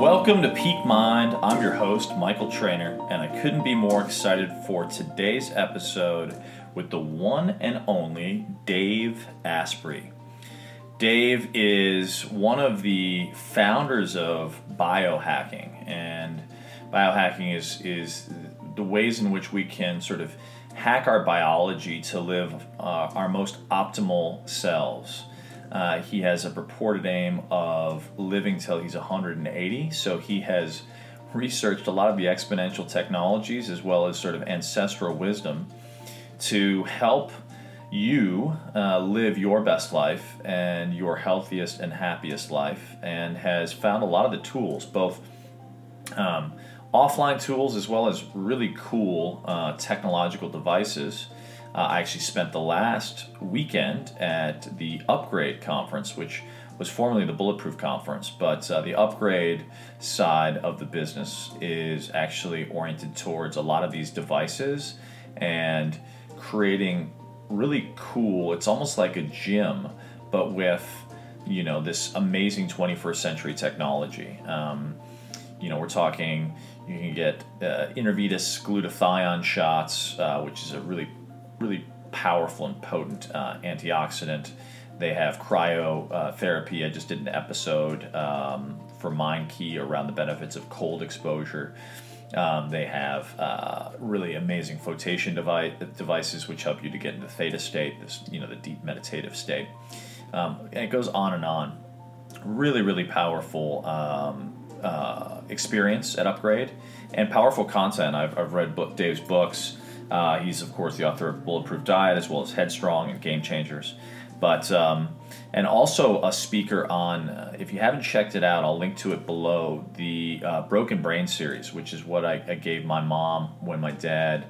Welcome to Peak Mind. I'm your host, Michael Trainer, and I couldn't be more excited for today's episode with the one and only Dave Asprey. Dave is one of the founders of biohacking, and biohacking is, is the ways in which we can sort of hack our biology to live uh, our most optimal selves. Uh, he has a purported aim of living till he's 180, so he has researched a lot of the exponential technologies as well as sort of ancestral wisdom to help you uh, live your best life and your healthiest and happiest life, and has found a lot of the tools, both um, offline tools as well as really cool uh, technological devices uh, I actually spent the last weekend at the Upgrade Conference, which was formerly the Bulletproof Conference, but uh, the Upgrade side of the business is actually oriented towards a lot of these devices and creating really cool, it's almost like a gym, but with you know this amazing 21st century technology. Um, you know, we're talking you can get uh, intravenous glutathione shots, uh, which is a really really powerful and potent uh, antioxidant. They have cryotherapy. I just did an episode um, for MindKey around the benefits of cold exposure. Um, they have uh, really amazing flotation device, devices which help you to get into theta state, this you know the deep meditative state, um, and it goes on and on. Really, really powerful um, uh, experience at Upgrade, and powerful content. I've, I've read book, Dave's books. Uh, he's, of course, the author of Bulletproof Diet as well as Headstrong and Game Changers. But, um, and also a speaker on, uh, if you haven't checked it out, I'll link to it below, the uh, Broken Brain series, which is what I, I, gave my mom when my dad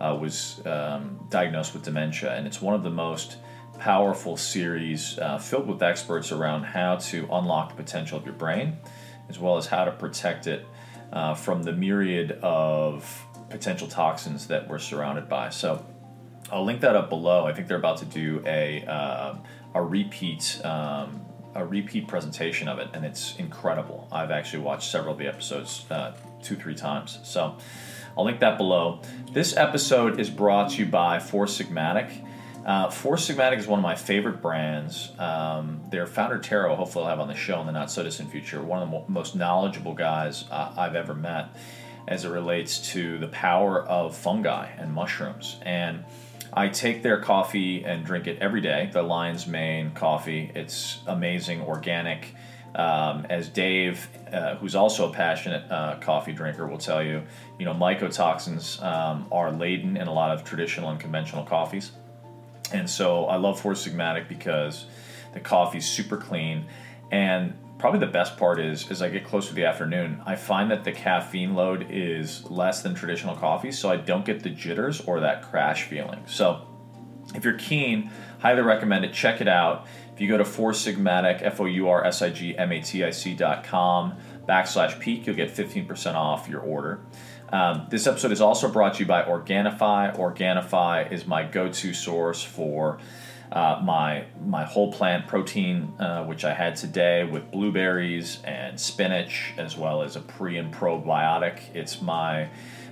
uh, was um, diagnosed with dementia. And it's one of the most powerful series uh, filled with experts around how to unlock the potential of your brain, as well as how to protect it uh, from the myriad of potential toxins that we're surrounded by. So I'll link that up below. I think they're about to do a uh, a repeat um, a repeat presentation of it, and it's incredible. I've actually watched several of the episodes uh, two three times. So I'll link that below. This episode is brought to you by Four Sigmatic. Uh, Four Sigmatic is one of my favorite brands. Um, their founder Tero, hopefully I'll have on the show in the not so distant future. One of the mo- most knowledgeable guys uh, I've ever met as it relates to the power of fungi and mushrooms. And I take their coffee and drink it every day, the Lion's Mane coffee. It's amazing, organic. Um, as Dave, uh, who's also a passionate uh, coffee drinker, will tell you, you know, mycotoxins um, are laden in a lot of traditional and conventional coffees. And so I love Four Sigmatic because the coffee's super clean. And probably the best part is as I get closer to the afternoon, I find that the caffeine load is less than traditional coffee, so I don't get the jitters or that crash feeling. So if you're keen, highly recommend it. Check it out. If you go to Four Sigmatic, F O U R S I G M A T I C dot com backslash peak, you'll get 15% off your order. Um, this episode is also brought to you by Organifi. Organifi is my go to source for uh, my my whole plant protein, uh, which I had today with blueberries and spinach, as well as a pre and probiotic. It's my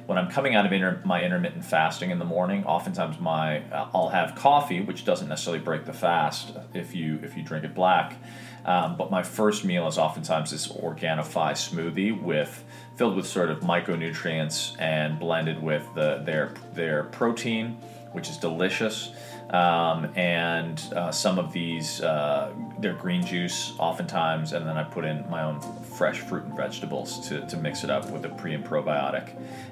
when I'm coming out of inter- my intermittent fasting in the morning. Oftentimes, my uh, I'll have coffee, which doesn't necessarily break the fast if you if you drink it black. Um, but my first meal is oftentimes this Organifi smoothie with filled with sort of micronutrients and blended with the, their their protein, which is delicious um, and uh, some of these uh, they're green juice oftentimes and then i put in my own fresh fruit and vegetables to, to mix it up with a pre and probiotic.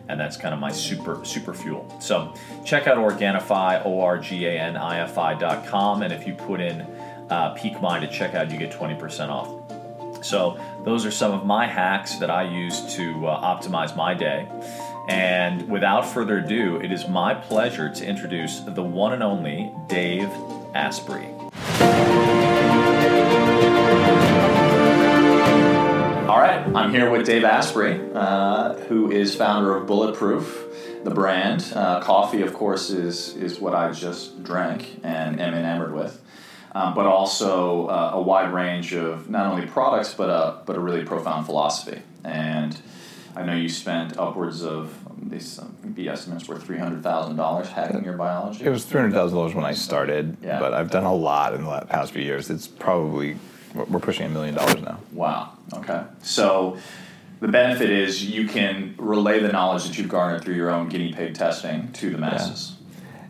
And that's kind of my super super fuel. So check out organifi o-r-g-a-n-i-f-i dot com and if you put in uh, peak mind at checkout you get 20% off. So those are some of my hacks that i use to uh, optimize my day and without further ado, it is my pleasure to introduce the one and only Dave Asprey. All right, I'm here with Dave Asprey, uh, who is founder of Bulletproof, the brand. Uh, coffee, of course, is is what I just drank and am enamored with. um, but also uh, a wide range of not only products but a but a really profound philosophy. And I know you spent upwards of these um, B estimates were three hundred thousand dollars hacking your biology. It was three hundred thousand dollars when I started, Yeah. but I've done a lot in the past few years. It's probably we're pushing a million dollars now. Wow. Okay. So the benefit is you can relay the knowledge that you've garnered through your own guinea pig testing to the masses.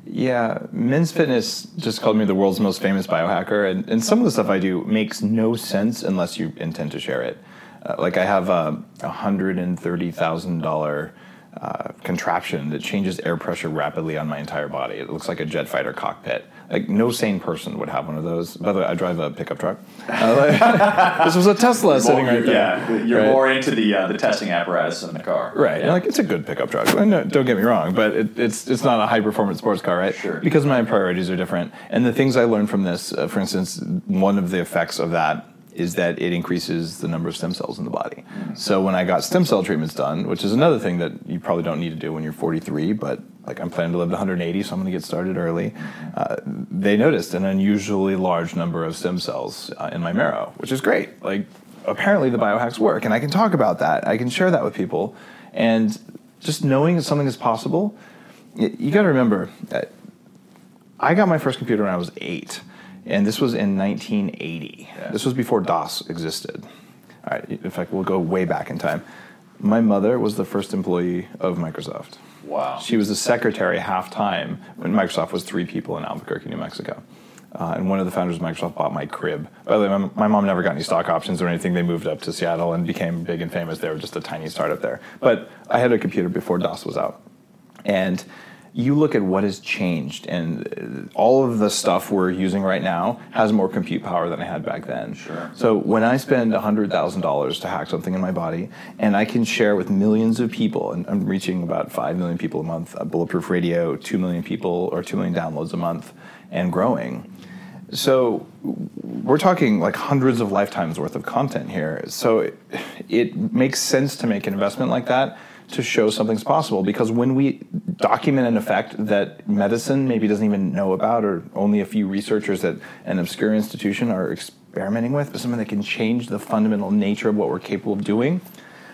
Yeah, Men's Fitness just called me the world's most famous biohacker, and, and some of the stuff I do makes no sense unless you intend to share it. Uh, like I have a hundred and thirty thousand dollar uh, contraption that changes air pressure rapidly on my entire body. It looks like a jet fighter cockpit. Like no sane person would have one of those. By the way, I drive a pickup truck. Uh, this was a Tesla sitting right there. Yeah, you're Right. more into the uh, the testing apparatus in the car. Right, Yeah. like it's a good pickup truck. No, don't get me wrong, but it, it's it's not a high performance sports car, right? Sure. Because my priorities are different, and the things I learned from this, uh, for instance, one of the effects of that is that it increases the number of stem cells in the body. So when I got stem cell treatments done, which is another thing that you probably don't need to do when you're 43, but like I'm planning to live to 180, so I'm going to get started early. Uh, they noticed an unusually large number of stem cells uh, in my marrow, which is great. Like apparently the biohacks work, and I can talk about that. I can share that with people, and just knowing that something is possible. You got to remember, uh, I got my first computer when I was eight, and this was in 1980. Yeah. This was before DOS existed. All right, in fact, we'll go way back in time. My mother was the first employee of Microsoft. Wow. She was the secretary half time when Microsoft was three people in Albuquerque, New Mexico. Uh, and one of the founders of Microsoft bought my crib. By the way, my, my mom never got any stock options or anything. They moved up to Seattle and became big and famous. They were just a tiny startup there. But I had a computer before DOS was out. And you look at what has changed, and uh, all of the stuff we're using right now has more compute power than I had back then. Sure. So when I spend $100,000 to hack something in my body, and I can share with millions of people, and I'm reaching about 5 million people a month, uh, Bulletproof Radio, 2 million people or 2 million downloads a month, and growing. So we're talking like hundreds of lifetimes worth of content here. So it, it makes sense to make an investment like that to show something's possible because when we document an effect that medicine maybe doesn't even know about or only a few researchers at an obscure institution are experimenting with, but something that can change the fundamental nature of what we're capable of doing,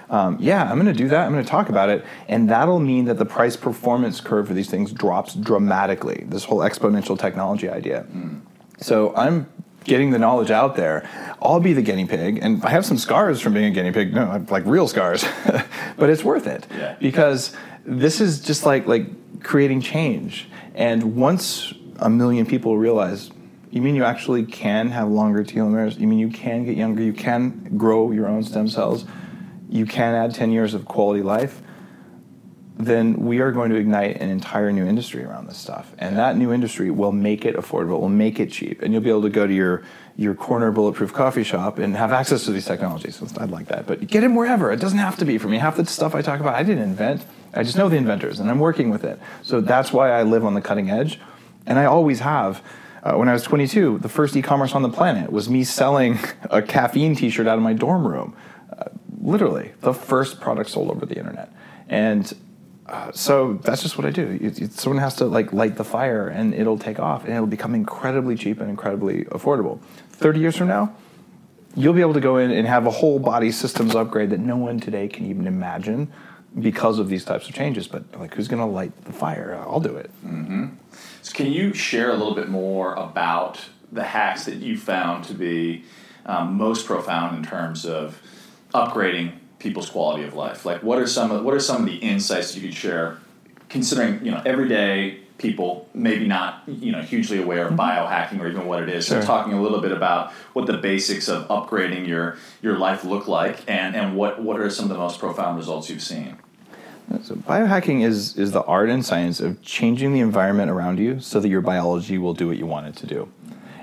um, yeah, I'm going to do that. I'm going to talk about it, and that'll mean that the price performance curve for these things drops dramatically. This whole exponential technology idea. So I'm getting the knowledge out there. I'll be the guinea pig, and I have some scars from being a guinea pig. No, like real scars, but it's worth it Yeah. because this is just like like creating change. And once a million people realize. You mean you actually can have longer telomeres? You mean you can get younger? You can grow your own stem cells? You can add 10 years of quality life? Then we are going to ignite an entire new industry around this stuff. And that new industry will make it affordable, will make it cheap. And you'll be able to go to your, your corner bulletproof coffee shop and have access to these technologies. I'd like that. But get them wherever. It doesn't have to be for me. Half the stuff I talk about, I didn't invent. I just know the inventors and I'm working with it. So that's why I live on the cutting edge. And I always have. Uh, when I was 22, the first e commerce on the planet was me selling a caffeine t shirt out of my dorm room. Uh, literally, the first product sold over the internet. And uh, so that's just what I do. It, it- someone has to like light the fire, and it'll take off, and it'll become incredibly cheap and incredibly affordable. Thirty years from now, you'll be able to go in and have a whole body systems upgrade that no one today can even imagine because of these types of changes. But like, who's going to light the fire? I'll do it. Mm-hmm. So can you share a little bit more about the hacks that you found to be um, most profound in terms of upgrading people's quality of life? Like, what are some of what are some of the insights you could share, considering you know everyday people maybe not you know hugely aware of mm-hmm. biohacking or even what it is. So Sure. talking a little bit about what the basics of upgrading your your life look like, and and what what are some of the most profound results you've seen? So biohacking is is the art and science of changing the environment around you so that your biology will do what you want it to do.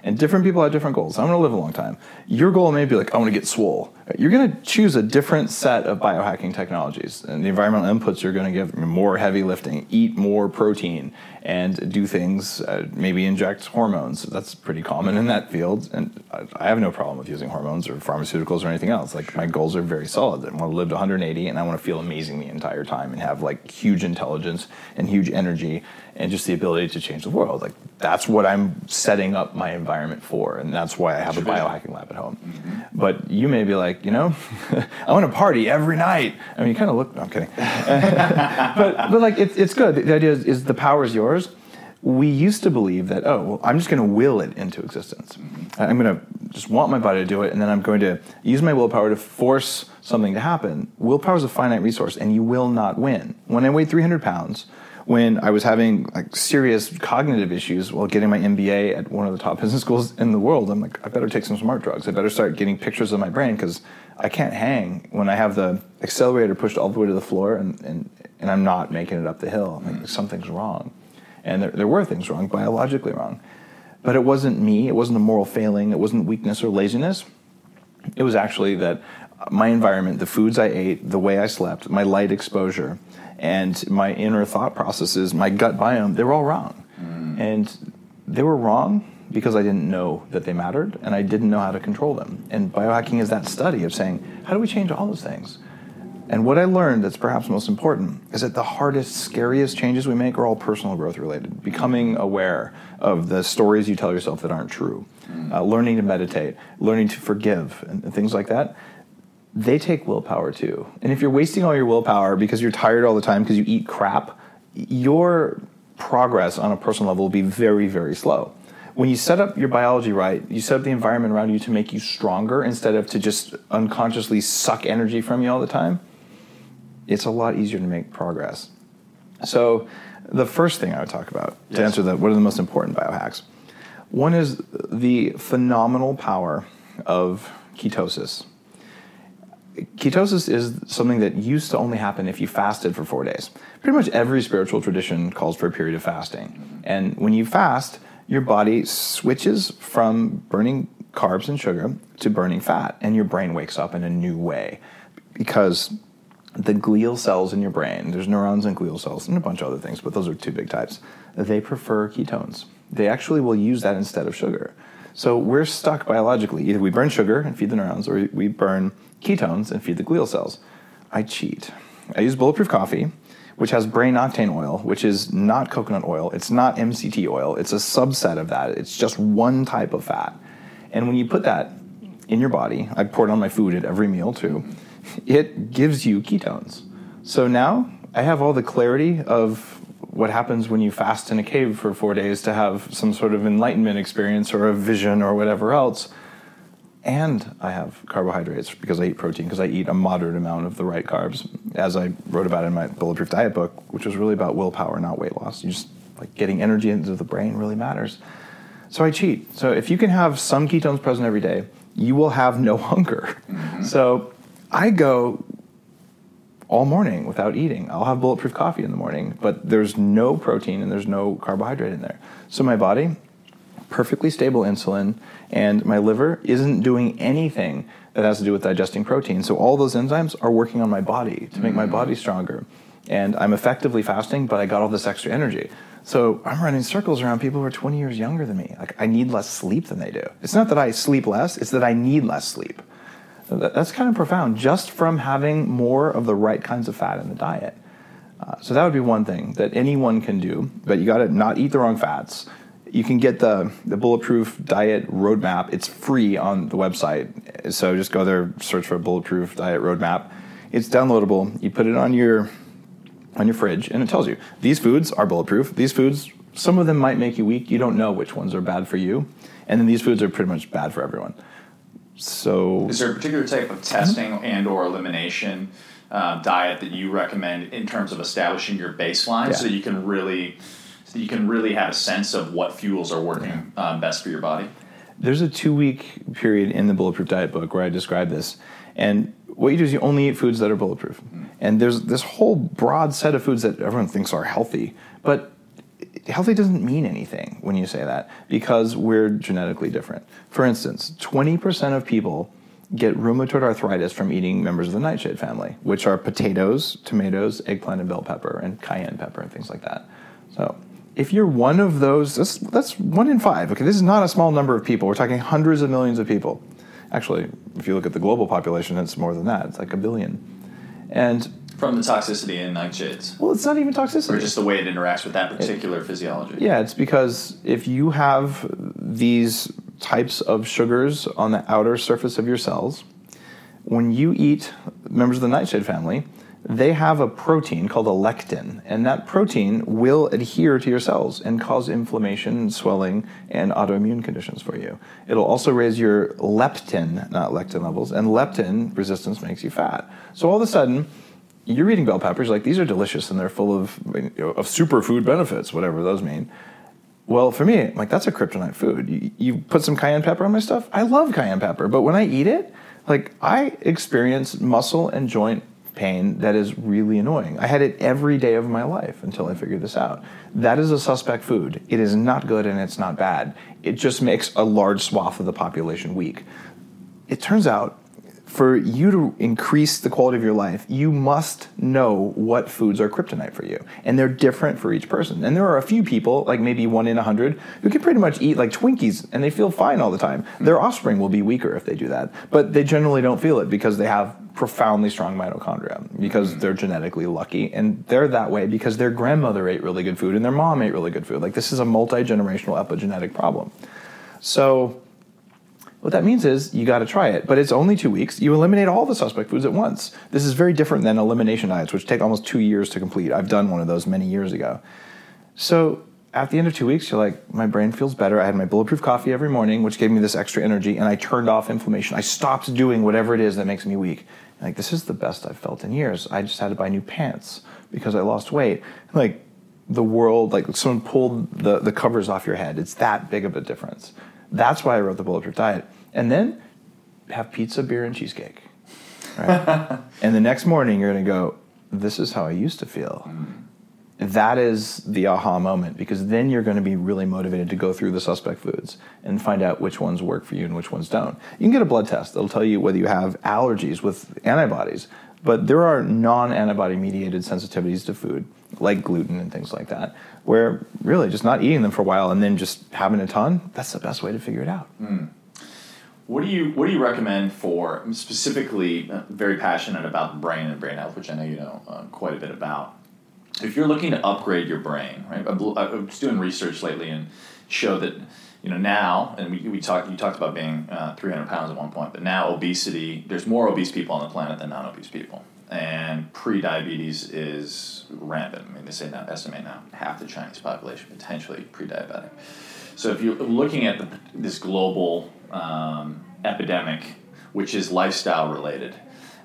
And different people have different goals. I'm going to live a long time. Your goal may be like, I want to get swole. You're going to choose a different set of biohacking technologies. And the environmental inputs you're going to give more heavy lifting, eat more protein, and do things, uh, maybe inject hormones. That's pretty common in that field. And I have no problem with using hormones or pharmaceuticals or anything else. Like, my goals are very solid. I want to live to 180 and I want to feel amazing the entire time and have like huge intelligence and huge energy and just the ability to change the world. Like, that's what I'm setting up my environment for. And that's why I have a biohacking lab at home. Mm-hmm. But you may be like, you know, I want to party every night. I mean, you kind of look. No, I'm kidding. but but like it's it's good. The idea is, is the power is yours. We used to believe that oh, well, I'm just going to will it into existence. I'm going to just want my body to do it, and then I'm going to use my willpower to force something to happen. Willpower is a finite resource, and you will not win. When I weighed 300 pounds when I was having like serious cognitive issues while getting my MBA at one of the top business schools in the world. I'm like, I better take some smart drugs. I better start getting pictures of my brain because I can't hang when I have the accelerator pushed all the way to the floor and, and, and I'm not making it up the hill. I'm like, hmm. something's wrong. And there, there were things wrong, biologically wrong. But it wasn't me, it wasn't a moral failing, it wasn't weakness or laziness. It was actually that my environment, the foods I ate, the way I slept, my light exposure, and my inner thought processes, my gut biome, they were all wrong. Mm. And they were wrong because I didn't know that they mattered and I didn't know how to control them. And biohacking is that study of saying, how do we change all those things? And what I learned that's perhaps most important is that the hardest, scariest changes we make are all personal growth related. Becoming aware of the stories you tell yourself that aren't true, mm. uh, learning to meditate, learning to forgive, and, and things like that they take willpower too. And if you're wasting all your willpower because you're tired all the time because you eat crap, your progress on a personal level will be very, very slow. When you set up your biology right, you set up the environment around you to make you stronger instead of to just unconsciously suck energy from you all the time, it's a lot easier to make progress. So, the first thing I would talk about yes. to answer that, what are the most important biohacks? One is the phenomenal power of ketosis ketosis is something that used to only happen if you fasted for four days. Pretty much every spiritual tradition calls for a period of fasting. And when you fast, your body switches from burning carbs and sugar to burning fat, and your brain wakes up in a new way because the glial cells in your brain, there's neurons and glial cells and a bunch of other things, but those are two big types, they prefer ketones. They actually will use that instead of sugar. So we're stuck biologically. Either we burn sugar and feed the neurons, or we burn ketones and feed the glial cells. I cheat. I use bulletproof coffee, which has brain octane oil, which is not coconut oil. It's not MCT oil. It's a subset of that. It's just one type of fat. And when you put that in your body, I pour it on my food at every meal too, it gives you ketones. So now I have all the clarity of what happens when you fast in a cave for four days to have some sort of enlightenment experience or a vision or whatever else and I have carbohydrates because I eat protein because I eat a moderate amount of the right carbs, as I wrote about in my Bulletproof Diet book, which was really about willpower, not weight loss. You just like getting energy into the brain really matters. So I cheat. So if you can have some ketones present every day, you will have no hunger. Mm-hmm. So I go all morning without eating. I'll have bulletproof coffee in the morning, but there's no protein and there's no carbohydrate in there. So my body perfectly stable insulin, and my liver isn't doing anything that has to do with digesting protein. So all those enzymes are working on my body to make my body stronger. And I'm effectively fasting, but I got all this extra energy. So I'm running circles around people who are 20 years younger than me. Like I need less sleep than they do. It's not that I sleep less, it's that I need less sleep. That's kind of profound just from having more of the right kinds of fat in the diet. Uh, so that would be one thing that anyone can do, but you got to not eat the wrong fats you can get the, the Bulletproof Diet Roadmap. It's free on the website. So just go there, search for Bulletproof Diet Roadmap. It's downloadable. You put it on your on your fridge, and it tells you these foods are bulletproof. These foods, some of them might make you weak. You don't know which ones are bad for you, and then these foods are pretty much bad for everyone. So, is there a particular type of testing and or elimination uh, diet that you recommend in terms of establishing your baseline, yeah. so you can really you can really have a sense of what fuels are working um, best for your body? There's a two week period in the Bulletproof Diet book where I describe this. And what you do is you only eat foods that are bulletproof. Mm-hmm. And there's this whole broad set of foods that everyone thinks are healthy. But healthy doesn't mean anything when you say that because we're genetically different. For instance, 20% of people get rheumatoid arthritis from eating members of the nightshade family, which are potatoes, tomatoes, eggplant, and bell pepper, and cayenne pepper, and things like that. So, if you're one of those, that's, that's one in five. Okay, this is not a small number of people. We're talking hundreds of millions of people. Actually, if you look at the global population, it's more than that. It's like a billion. And From the toxicity in nightshades, well, it's not even toxicity. or just the way it interacts with that particular physiology. Yeah, it's because if you have these types of sugars on the outer surface of your cells, when you eat members of the nightshade family, they have a protein called a lectin, and that protein will adhere to your cells and cause inflammation, swelling, and autoimmune conditions for you. It'll also raise your leptin, not lectin levels, and leptin resistance makes you fat. So all of a sudden, you're eating bell peppers like these are delicious and they're full of you know, of superfood benefits, whatever those mean. Well, for me, like that's a kryptonite food. You, you put some cayenne pepper on my stuff. I love cayenne pepper, but when I eat it, like I experience muscle and joint pain that is really annoying. I had it every day of my life until I figured this out. That is a suspect food. It is not good and it's not bad. It just makes a large swath of the population weak. It turns out for you to increase the quality of your life, you must know what foods are kryptonite for you. And they're different for each person. And there are a few people, like maybe one in a hundred, who can pretty much eat like Twinkies and they feel fine all the time. Hmm. Their offspring will be weaker if they do that. But they generally don't feel it because they have profoundly strong mitochondria, because hmm. they're genetically lucky. And they're that way because their grandmother ate really good food and their mom ate really good food. Like this is a multi generational epigenetic problem. So, what that means is you got to try it, but it's only two weeks. You eliminate all the suspect foods at once. This is very different than elimination diets, which take almost two years to complete. I've done one of those many years ago. So at the end of two weeks, you're like, my brain feels better. I had my bulletproof coffee every morning, which gave me this extra energy, and I turned off inflammation. I stopped doing whatever it is that makes me weak. Like, this is the best I've felt in years. I just had to buy new pants because I lost weight. Like, the world, like someone pulled the, the covers off your head. It's that big of a difference. That's why I wrote the Bulletproof Diet. And then have pizza, beer, and cheesecake. Right? and the next morning, you're going to go, This is how I used to feel. Mm. That is the aha moment because then you're going to be really motivated to go through the suspect foods and find out which ones work for you and which ones don't. You can get a blood test that'll tell you whether you have allergies with antibodies, but there are non antibody mediated sensitivities to food, like gluten and things like that, where really just not eating them for a while and then just having a ton, that's the best way to figure it out. Mm. What do you What do you recommend for specifically uh, very passionate about brain and brain health, which I know you know uh, quite a bit about. If you're looking to upgrade your brain, right? I was doing research lately and showed that you know now, and we, we talked. You talked about being uh, 300 pounds at one point, but now obesity. There's more obese people on the planet than non-obese people, and pre-diabetes is rampant. I mean, they say now estimate now half the Chinese population potentially pre-diabetic. So if you're looking at the, this global um, epidemic, which is lifestyle related,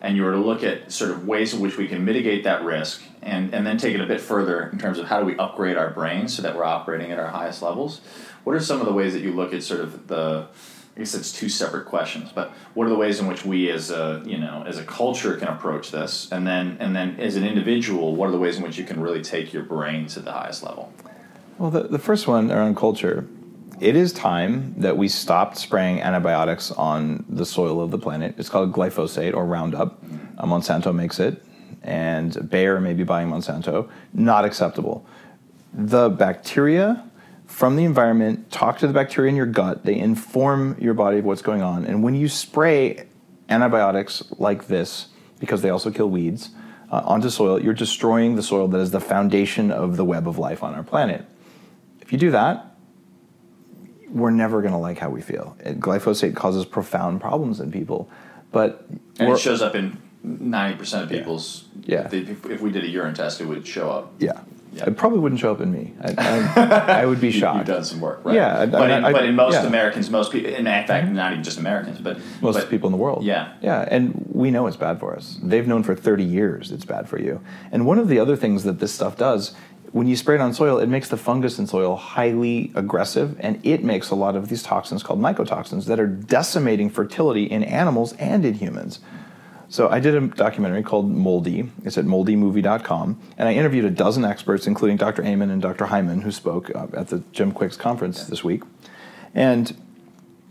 and you were to look at sort of ways in which we can mitigate that risk, and, and then take it a bit further in terms of how do we upgrade our brains so that we're operating at our highest levels, what are some of the ways that you look at sort of the I guess it's two separate questions, but what are the ways in which we as a you know as a culture can approach this, and then and then as an individual, what are the ways in which you can really take your brain to the highest level? Well, the, the first one around culture, it is time that we stopped spraying antibiotics on the soil of the planet. It's called glyphosate or Roundup. Uh, Monsanto makes it, and Bayer may be buying Monsanto. Not acceptable. The bacteria from the environment talk to the bacteria in your gut. They inform your body of what's going on. And when you spray antibiotics like this, because they also kill weeds, uh, onto soil, you're destroying the soil that is the foundation of the web of life on our planet. If you do that, we're never going to like how we feel. Glyphosate causes profound problems in people, but And it shows up in ninety percent of people's. Yeah. If, they- if, we did a urine test, it would show up. yeah, Yeah. it probably wouldn't show up in me. I, I, I would be shocked. You've done some work, right? Yeah, I- but, in, but in most yeah. Americans, most people, in fact, not even just Americans, but most but, people in the world. Yeah. Yeah, and we know it's bad for us. They've known for 30 years it's bad for you. And one of the other things that this stuff does, when you spray it on soil, it makes the fungus in soil highly aggressive, and it makes a lot of these toxins called mycotoxins that are decimating fertility in animals and in humans. So I did a documentary called Moldy. It's at moldymovie.com, and I interviewed a dozen experts, including Dr. Amen and Dr. Hyman, who spoke uh, at the Jim Kwik's conference this week. And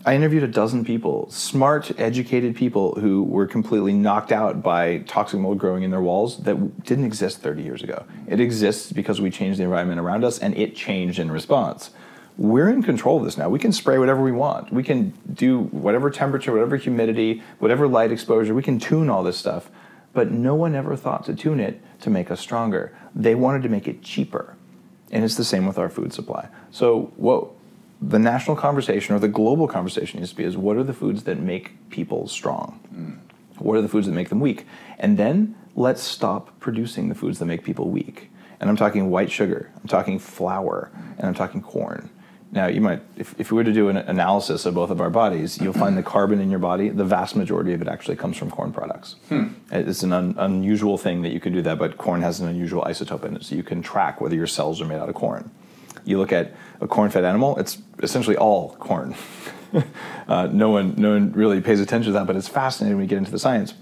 I interviewed a dozen people, smart, educated people who were completely knocked out by toxic mold growing in their walls that didn't exist 30 years ago. It exists because we changed the environment around us and it changed in response. We're in control of this now. We can spray whatever we want. We can do whatever temperature, whatever humidity, whatever light exposure. We can tune all this stuff. But no one ever thought to tune it to make us stronger. They wanted to make it cheaper. And it's the same with our food supply. So, what the national conversation or the global conversation needs to be is what are the foods that make people strong? Mm. What are the foods that make them weak? And then let's stop producing the foods that make people weak. And I'm talking white sugar, I'm talking flour, and I'm talking corn. Now, you might, if, if we were to do an analysis of both of our bodies, you'll find the carbon in your body, the vast majority of it actually comes from corn products. Hmm. It's an un, unusual thing that you can do that, but corn has an unusual isotope in it, so you can track whether your cells are made out of corn. You look at a corn-fed animal; it's essentially all corn. uh, no one, no one really pays attention to that, but it's fascinating when you get into the science.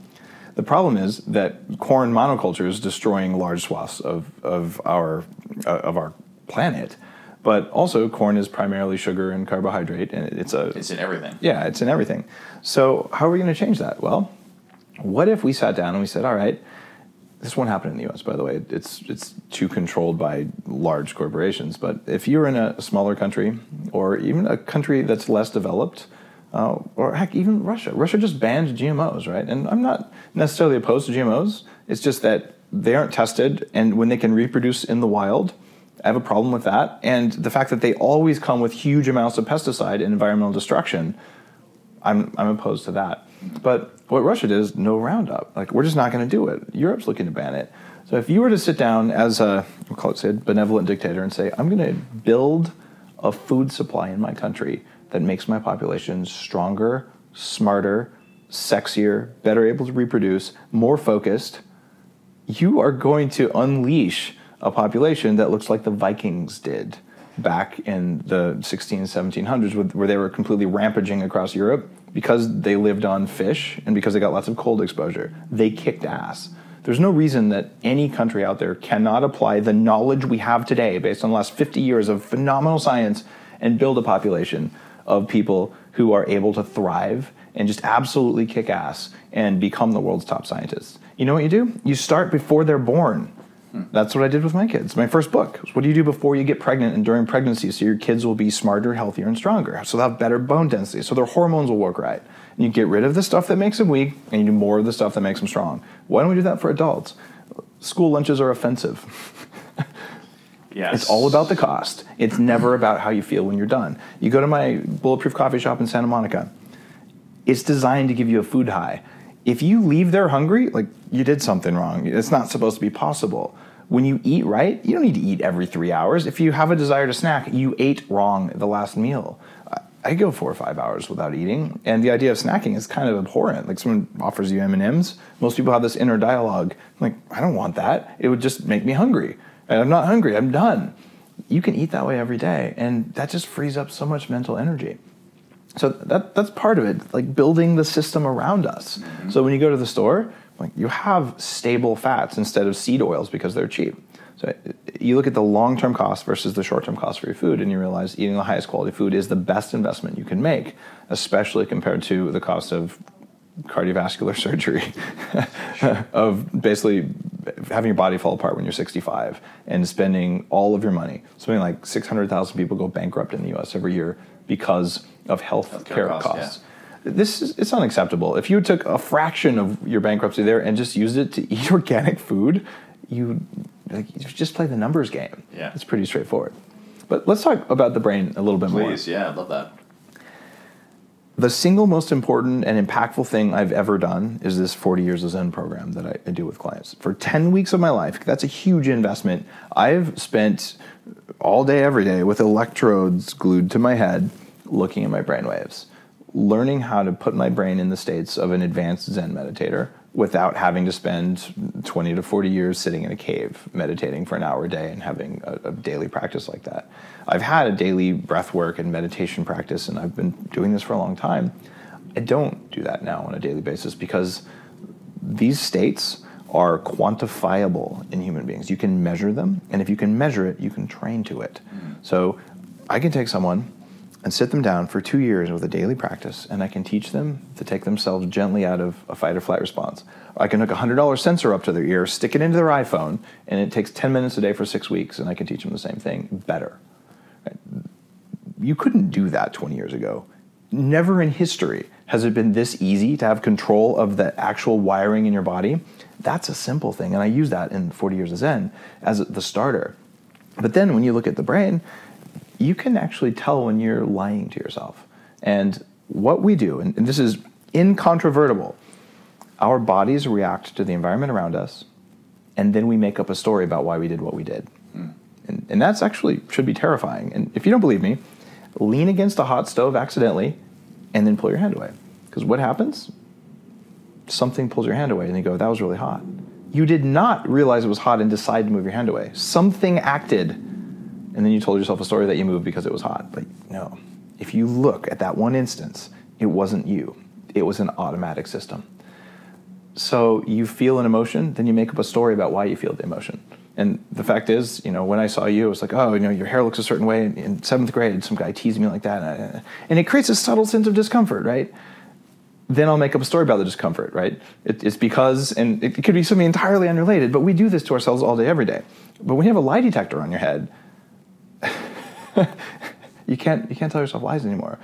The problem is that corn monoculture is destroying large swaths of, of our uh, of our planet. But also, corn is primarily sugar and carbohydrate, and it's a it's in everything. Yeah, it's in everything. So how are we going to change that? Well, what if we sat down and we said, all right, this won't happen in the U.S. By the way, it's it's too controlled by large corporations. But if you're in a smaller country, or even a country that's less developed, uh, or heck, even Russia, Russia just banned GMOs, right? And I'm not necessarily opposed to GMOs. It's just that they aren't tested, and when they can reproduce in the wild, I have a problem with that. And the fact that they always come with huge amounts of pesticide and environmental destruction, I'm I'm opposed to that. But what Russia did is no Roundup. Like we're just not going to do it. Europe's looking to ban it. So if you were to sit down as a we'll call it say, benevolent dictator and say, I'm going to build a food supply in my country that makes my population stronger, smarter, sexier, better able to reproduce, more focused, you are going to unleash a population that looks like the Vikings did back in the 16 1700s where they were completely rampaging across Europe because they lived on fish and because they got lots of cold exposure. They kicked ass. There's no reason that any country out there cannot apply the knowledge we have today based on the last 50 years of phenomenal science and build a population of people who are able to thrive and just absolutely kick ass and become the world's top scientists. You know what you do? You start before they're born. That's what I did with my kids. My first book. What do you do before you get pregnant and during pregnancy so your kids will be smarter, healthier, and stronger? So they'll have better bone density, so their hormones will work right. And you get rid of the stuff that makes them weak and you do more of the stuff that makes them strong. Why don't we do that for adults? School lunches are offensive. Yes. It's all about the cost. It's never about how you feel when you're done. You go to my bulletproof coffee shop in Santa Monica. It's designed to give you a food high. If you leave there hungry, like you did something wrong. It's not supposed to be possible when you eat right, you don't need to eat every three hours. If you have a desire to snack, you ate wrong the last meal. I go four or five hours without eating, and the idea of snacking is kind of abhorrent. Like someone offers you M and M's, most people have this inner dialogue. Like, I don't want that. It would just make me hungry. And I'm not hungry. I'm done. You can eat that way every day, and that just frees up so much mental energy. So that that's part of it, like building the system around us. Mm-hmm. So when you go to the store, like you have stable fats instead of seed oils because they're cheap. So you look at the long-term cost versus the short-term cost for your food, and you realize eating the highest quality food is the best investment you can make, especially compared to the cost of cardiovascular surgery, of basically having your body fall apart when you're 65 and spending all of your money. Something like 600,000 people go bankrupt in the U.S. every year because of health care costs. costs. Yeah this is it's unacceptable. If you took a fraction of your bankruptcy there and just used it to eat organic food, you like you just play the numbers game. Yeah, it's pretty straightforward. But let's talk about the brain a little bit Please, more. Please, yeah, I love that. The single most important and impactful thing I've ever done is this 40 Years of Zen program that I, I do with clients. For 10 weeks of my life, that's a huge investment. I've spent all day, every day with electrodes glued to my head looking at my brain waves learning how to put my brain in the states of an advanced Zen meditator without having to spend 20 to 40 years sitting in a cave meditating for an hour a day and having a, a, daily practice like that. I've had a daily breath work and meditation practice, and I've been doing this for a long time. I don't do that now on a daily basis because these states are quantifiable in human beings. You can measure them, and if you can measure it, you can train to it. Mm-hmm. So I can take someone and sit them down for two years with a daily practice, and I can teach them to take themselves gently out of a fight or flight response. I can hook a $100 sensor up to their ear, stick it into their iPhone, and it takes 10 minutes a day for six weeks, and I can teach them the same thing better. You couldn't do that 20 years ago. Never in history has it been this easy to have control of the actual wiring in your body. That's a simple thing, and I use that in 40 Years of Zen as the starter. But then when you look at the brain, you can actually tell when you're lying to yourself. And what we do, and, and this is incontrovertible, our bodies react to the environment around us, and then we make up a story about why we did what we did. Mm. And, and that's actually should be terrifying. And if you don't believe me, lean against a hot stove accidentally and then pull your hand away. Because what happens? Something pulls your hand away and you go, that was really hot. You did not realize it was hot and decide to move your hand away. Something acted and then you told yourself a story that you moved because it was hot. But no, if you look at that one instance, it wasn't you, it was an automatic system. So you feel an emotion, then you make up a story about why you feel the emotion. And the fact is, you know, when I saw you, it was like, oh, you know, your hair looks a certain way. In seventh grade, some guy teased me like that, and it creates a subtle sense of discomfort, right? Then I'll make up a story about the discomfort, right? It, it's because, and it could be something entirely unrelated, but we do this to ourselves all day, every day. But when you have a lie detector on your head, you can't you can't tell yourself lies anymore.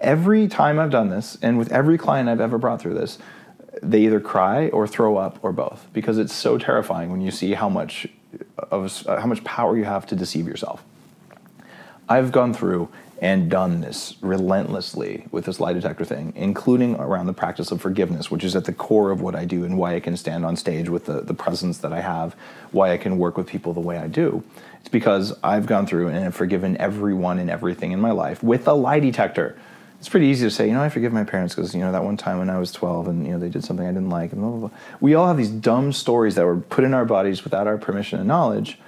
Every time I've done this, and with every client I've ever brought through this, they either cry or throw up or both because it's so terrifying when you see how much of how much power you have to deceive yourself. I've gone through and done this relentlessly with this lie detector thing, including around the practice of forgiveness, which is at the core of what I do and why I can stand on stage with the, the presence that I have, why I can work with people the way I do. It's because I've gone through and have forgiven everyone and everything in my life with a lie detector. It's pretty easy to say, you know, I forgive my parents because, you know, that one time when I was 12 and, you know, they did something I didn't like and blah, blah, blah. We all have these dumb stories that were put in our bodies without our permission and knowledge,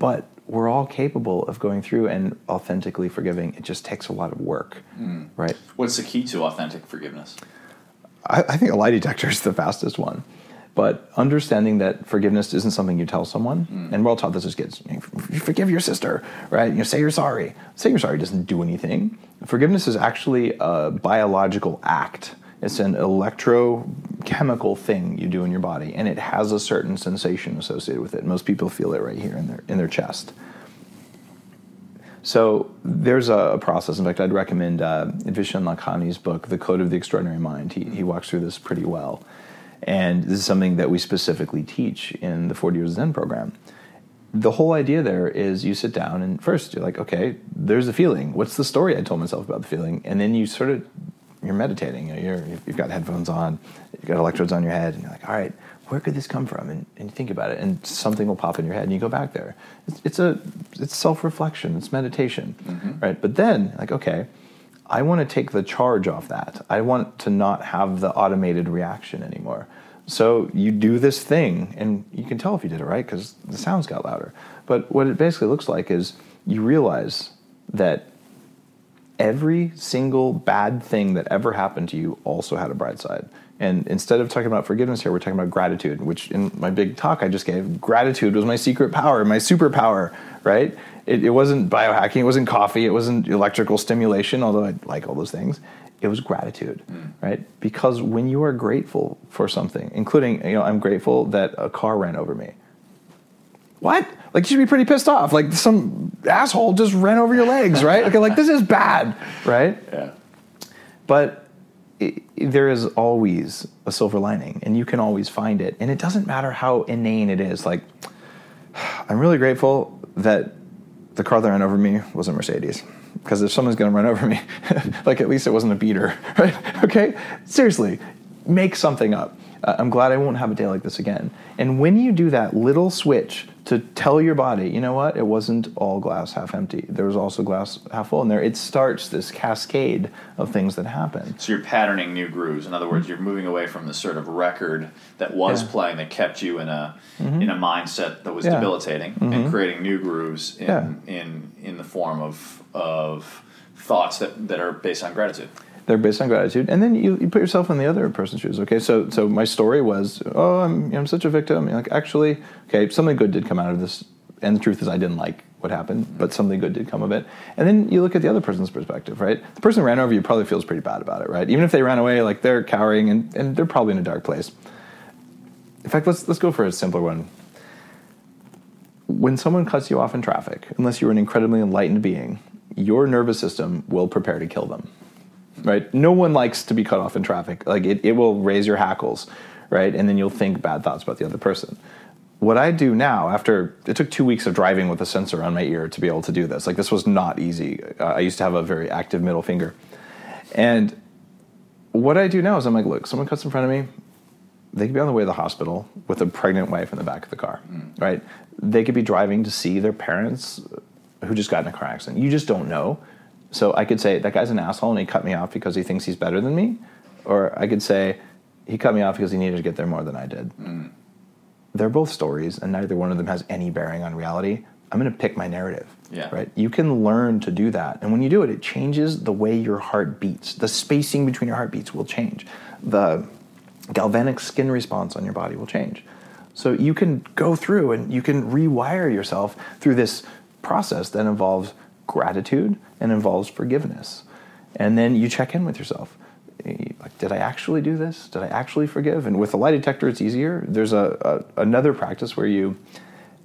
but we're all capable of going through and authentically forgiving. It just takes a lot of work, mm. right? What's the key to authentic forgiveness? I, I think a lie detector is the fastest one. But understanding that forgiveness isn't something you tell someone, mm. and we're all taught this as kids. You forgive your sister, right? You know, say you're sorry. Say you're sorry doesn't do anything. Forgiveness is actually a biological act. It's an electrochemical thing you do in your body, and it has a certain sensation associated with it. Most people feel it right here in their in their chest. So there's a process. In fact, I'd recommend uh, Vishen Lakhiani's book, The Code of the Extraordinary Mind. He, he walks through this pretty well. And this is something that we specifically teach in the 40 Years Zen program. The whole idea there is you sit down and first you're like, okay, there's a feeling. What's the story I told myself about the feeling? And then you sort of you're meditating. You are you've got headphones on, you've got electrodes on your head, and you're like, all right, where could this come from? And, and you think about it, and something will pop in your head, and you go back there. It's, it's a it's self reflection, it's meditation, mm-hmm. right? But then, like, okay, I want to take the charge off that. I want to not have the automated reaction anymore. So you do this thing, and you can tell if you did it right because the sounds got louder. But what it basically looks like is you realize that every single bad thing that ever happened to you also had a bright side. And instead of talking about forgiveness here, we're talking about gratitude, which in my big talk I just gave, gratitude was my secret power, my superpower, right? It, it wasn't biohacking, it wasn't coffee, it wasn't electrical stimulation, although I like all those things it was gratitude, mm. right? Because when you are grateful for something, including, you know, I'm grateful that a car ran over me. What? Like you should be pretty pissed off. Like some asshole just ran over your legs, right? Okay, like this is bad, right? Yeah. But it, there is always a silver lining, and you can always find it. And it doesn't matter how inane it is. Like, I'm really grateful that the car that ran over me was a Mercedes because if someone's going to run over me, like at least it wasn't a beater, right? Okay, seriously, make something up. Uh, I'm glad I won't have a day like this again. And when you do that little switch to tell your body, you know what, it wasn't all glass half empty. There was also glass half full in there. It starts this cascade of things that happen. So you're patterning new grooves. In other words, you're moving away from the sort of record that was yeah. playing that kept you in a mm-hmm. in a mindset that was yeah. debilitating, mm-hmm. and creating new grooves in, yeah. in in the form of of thoughts that, that are based on gratitude they're based on gratitude and then you, you put yourself in the other person's shoes okay so so my story was oh i'm, I'm such a victim like actually okay something good did come out of this and the truth is i didn't like what happened, but something good did come of it. And then you look at the other person's perspective, right? The person who ran over you probably feels pretty bad about it, right? Even if they ran away, like they're cowering and, and they're probably in a dark place. In fact, let's let's go for a simpler one. When someone cuts you off in traffic, unless you're an incredibly enlightened being, your nervous system will prepare to kill them. Right? No one likes to be cut off in traffic. Like it, it will raise your hackles, right? And then you'll think bad thoughts about the other person what I do now, after it took two weeks of driving with a sensor on my ear to be able to do this, like this was not easy. Uh, I used to have a very active middle finger. And what I do now is I'm like, look, someone cuts in front of me, they could be on the way to the hospital with a pregnant wife in the back of the car, mm. right? They could be driving to see their parents who just got in a car accident. You just don't know. So I could say, that guy's an asshole and he cut me off because he thinks he's better than me. Or I could say, he cut me off because he needed to get there more than I did. Mm they're both stories, and neither one of them has any bearing on reality. I'm going to pick my narrative. Yeah. Right. You can learn to do that, and when you do it, it changes the way your heart beats. The spacing between your heartbeats will change. The galvanic skin response on your body will change. So you can go through and you can rewire yourself through this process that involves gratitude and involves forgiveness. And then you check in with yourself. Eh, like, did I actually do this? Did I actually forgive? And with a lie detector, it's easier. There's a, a another practice where you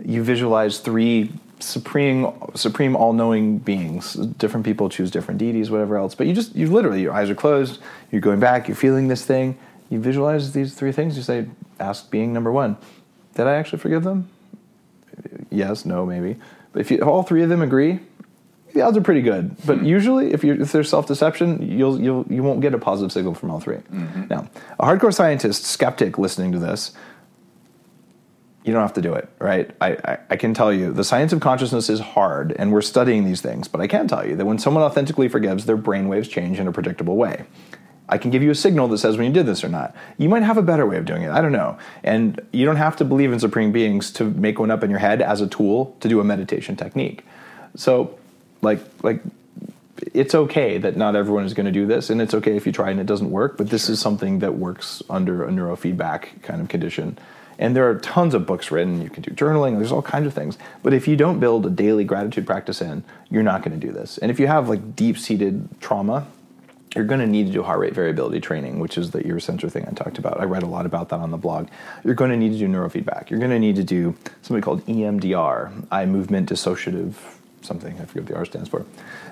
you visualize three supreme supreme all-knowing beings. Different people choose different deities whatever else. But you just you literally your eyes are closed. You're going back. You're feeling this thing. You visualize these three things. You say ask being number one did i actually forgive them? Yes no maybe. But if, you, all three of them agree the odds are pretty good. But mm-hmm. usually, if, if there's self deception, you'll, you'll, you won't get a positive signal from all 3 mm-hmm. Now, a hardcore scientist, skeptic listening to this, you don't have to do it, right? I, I, I, can tell you the science of consciousness is hard, and we're studying these things, but I can tell you that when someone authentically forgives, their brainwaves change in a predictable way. I can give you a signal that says when you did this or not. You might have a better way of doing it. I don't know. And you don't have to believe in supreme beings to make one up in your head as a tool to do a meditation technique. So like like it's okay that not everyone is going to do this and it's okay if you try and it doesn't work but this sure. is something that works under a neurofeedback kind of condition and there are tons of books written you can do journaling there's all kinds of things but if you don't build a daily gratitude practice in you're not going to do this and if you have like deep-seated trauma you're going to need to do heart rate variability training, which is the ear sensor thing I talked about. I read a lot about that on the blog. You're going to need to do neurofeedback. You're going to need to do something called EMDR, eye movement dissociative something. I forget what the R stands for.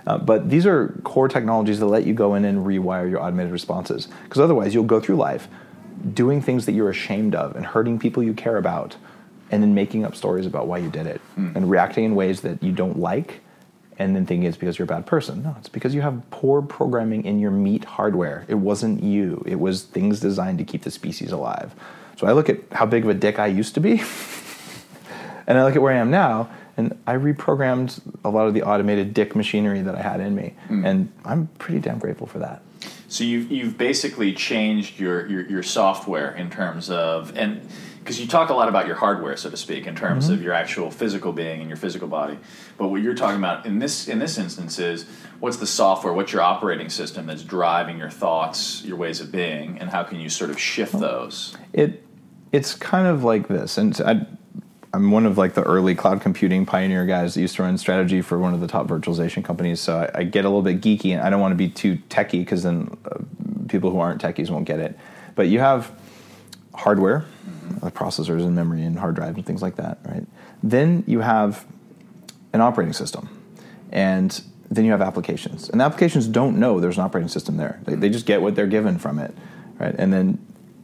Uh, but these are core technologies that let you go in and rewire your automated responses. Because otherwise, you'll go through life doing things that you're ashamed of and hurting people you care about, and then making up stories about why you did it mm. and reacting in ways that you don't like. And then thinking it's because you're a bad person. No, it's because you have poor programming in your meat hardware. It wasn't you. It was things designed to keep the species alive. So I look at how big of a dick I used to be, and I look at where I am now, and I reprogrammed a lot of the automated dick machinery that I had in me, mm. and I'm pretty damn grateful for that. So you've you've basically changed your your, your software in terms of and because you talk a lot about your hardware, so to speak, in terms mm-hmm. of your actual physical being and your physical body. But what you're talking about in this in this instance is what's the software, what's your operating system that's driving your thoughts, your ways of being, and how can you sort of shift those? It it's kind of like this, and I, I'm one of like the early cloud computing pioneer guys that used to run strategy for one of the top virtualization companies. So I, I get a little bit geeky, and I don't want to be too techy because then uh, people who aren't techies won't get it. But you have hardware, mm-hmm. like processors and memory and hard drives and things like that, right? Then you have an operating system, and then you have applications. And the applications don't know there's an operating system there. They, they just get what they're given from it, right? And then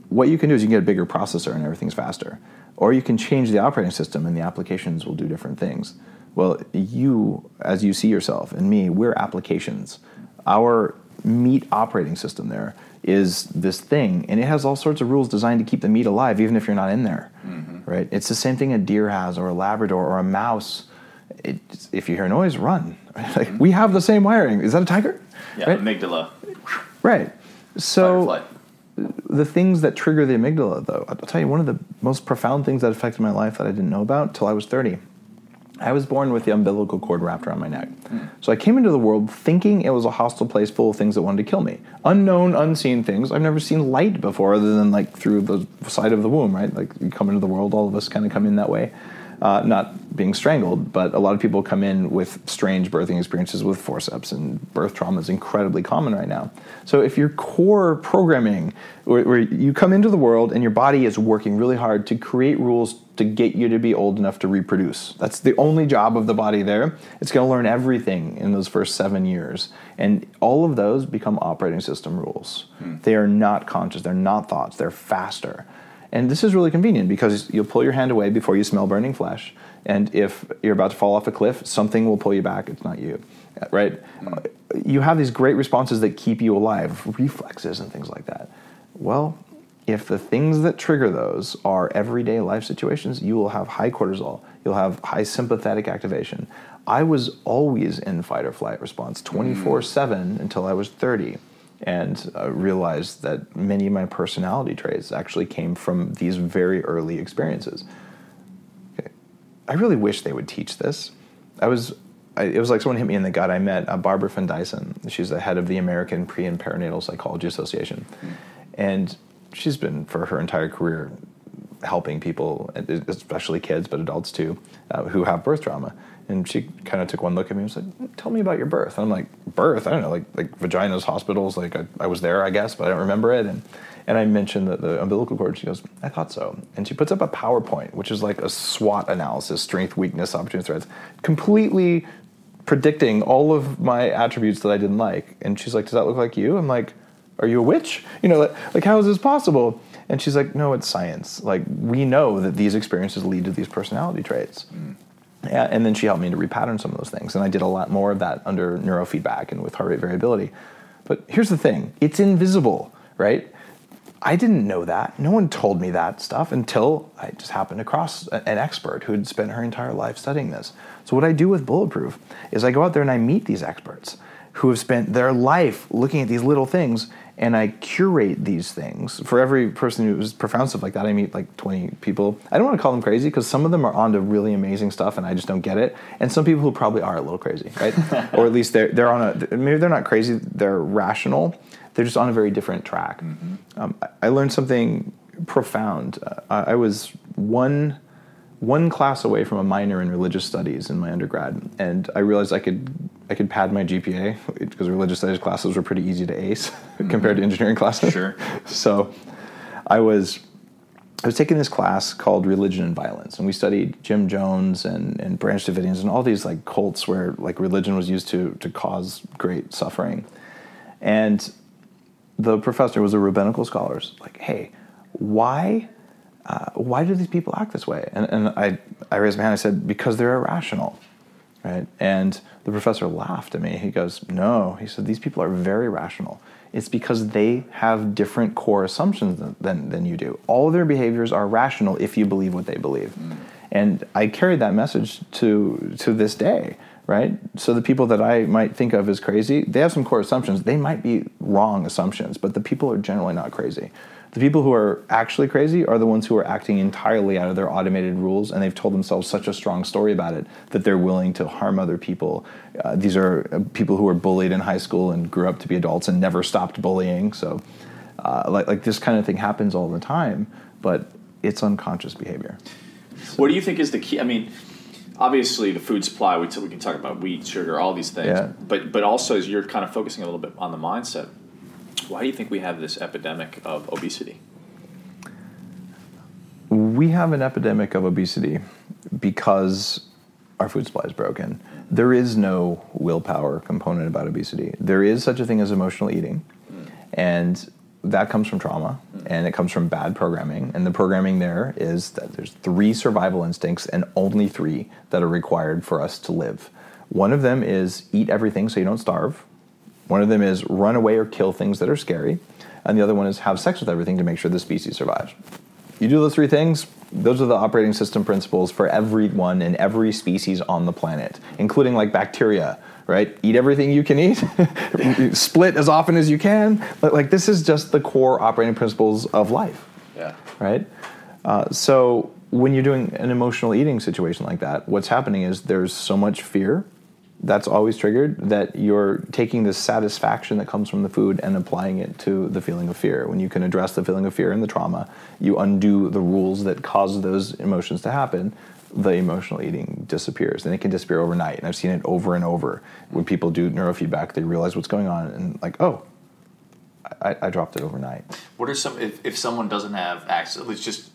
what you can do is you can get a bigger processor and everything's faster. Or you can change the operating system and the applications will do different things. Well, you, as you see yourself, and me, we're applications. Our meat operating system there is this thing, and it has all sorts of rules designed to keep the meat alive, even if you're not in there. Mm-hmm. Right? It's the same thing a deer has, or a Labrador, or a mouse. It, if you hear noise, run. Like, mm-hmm. We have the same wiring. Is that a tiger? Yeah, right? amygdala. Right. So the things that trigger the amygdala, though, I'll tell you one of the most profound things that affected my life that I didn't know about till I was 30. I was born with the umbilical cord wrapped around my neck. Mm. So I came into the world thinking it was a hostile place full of things that wanted to kill me. Unknown, unseen things. I've never seen light before other than like through the side of the womb, right? Like you come into the world, all of us kind of come in that way. Uh, not being strangled, but a lot of people come in with strange birthing experiences with forceps, and birth trauma is incredibly common right now. So if your core programming, where, where you come into the world and your body is working really hard to create rules to get you to be old enough to reproduce. That's the only job of the body there. It's going to learn everything in those first seven years. And all of those become operating system rules. Hmm. They are not conscious, they're not thoughts, they're faster. And this is really convenient because you'll pull your hand away before you smell burning flesh. And if you're about to fall off a cliff, something will pull you back. It's not you, right? You have these great responses that keep you alive, reflexes and things like that. Well, if the things that trigger those are everyday life situations, you will have high cortisol, you'll have high sympathetic activation. I was always in fight or flight response 24 mm. 7 until I was 30 and uh, realized that many of my personality traits actually came from these very early experiences. Okay. I really wish they would teach this. I was, I, it was like someone hit me in the gut. I met uh, Barbara Findeisen. She's the head of the American Pre and Perinatal Psychology Association, mm. and she's been for her entire career helping people, especially kids, but adults too, uh, who have birth trauma. And she kind of took one look at me and was like, "Tell me about your birth." And I'm like, "Birth? I don't know, like like vaginas, hospitals. Like I, I was there, I guess, but I don't remember it." And and I mentioned the, the umbilical cord. She goes, "I thought so." And she puts up a PowerPoint, which is like a SWOT analysis: strength, weakness, opportunity, threats, completely predicting all of my attributes that I didn't like. And she's like, "Does that look like you?" I'm like, "Are you a witch? You know, like, like how is this possible?" And she's like, "No, it's science. Like we know that these experiences lead to these personality traits." Mm. Yeah, and then she helped me to repattern some of those things. And I did a lot more of that under neurofeedback and with heart rate variability. But here's the thing it's invisible, right? I didn't know that. No one told me that stuff until I just happened across an expert who had spent her entire life studying this. So, what I do with Bulletproof is I go out there and I meet these experts who have spent their life looking at these little things and I curate these things for every person who's profound stuff like that. I meet like 20 people. I don't want to call them crazy because some of them are onto really amazing stuff and I just don't get it. And some people who probably are a little crazy, right? or at least they're they're on a maybe they're not crazy, they're rational. They're just on a very different track. Mm-hmm. Um, I learned something profound. Uh, I was one one class away from a minor in religious studies in my undergrad, and I realized I could I could pad my GPA because religious studies classes were pretty easy to ace mm-hmm. compared to engineering classes. Sure. so I was I was taking this class called Religion and Violence, and we studied Jim Jones and, and Branch Davidians and all these like cults where like religion was used to to cause great suffering. And the professor was a rabbinical scholar. Like, hey, why uh, why do these people act this way? And, and I, I raised my hand. I said, because they're irrational, right? And the professor laughed at me. He goes, no. He said, these people are very rational. It's because they have different core assumptions than, than, than you do. All of their behaviors are rational if you believe what they believe. Mm. And I carried that message to, to this day, right? So the people that I might think of as crazy, they have some core assumptions. They might be wrong assumptions, but the people are generally not crazy. The people who are actually crazy are the ones who are acting entirely out of their automated rules, and they've told themselves such a strong story about it that they're willing to harm other people. Uh, these are uh, people who were bullied in high school and grew up to be adults and never stopped bullying. So, uh, like, like this kind of thing happens all the time, but it's unconscious behavior. What do you think is the key? I mean, obviously the food supply. We, t- we can talk about wheat, sugar, all these things, yeah. but but also as you're kind of focusing a little bit on the mindset why do you think we have this epidemic of obesity? We have an epidemic of obesity because our food supply is broken. There is no willpower component about obesity. There is such a thing as emotional eating, mm. and that comes from trauma and it comes from bad programming. And the programming there is that there's three survival instincts and only three that are required for us to live. One of them is eat everything so you don't starve. One of them is run away or kill things that are scary, and the other one is have sex with everything to make sure the species survives. You do those three things, those are the operating system principles for everyone and every species on the planet, including like bacteria, right? Eat everything you can eat, split as often as you can. Like this is just the core operating principles of life. Yeah. Right? Uh, so when you're doing an emotional eating situation like that, what's happening is there's so much fear that's always triggered, that you're taking the satisfaction that comes from the food and applying it to the feeling of fear. When you can address the feeling of fear and the trauma, you undo the rules that cause those emotions to happen. The emotional eating disappears, and it can disappear overnight. And I've seen it over and over. When people do neurofeedback, they realize what's going on, and like, oh, I, I dropped it overnight. What are some if, if someone doesn't have access? Let's just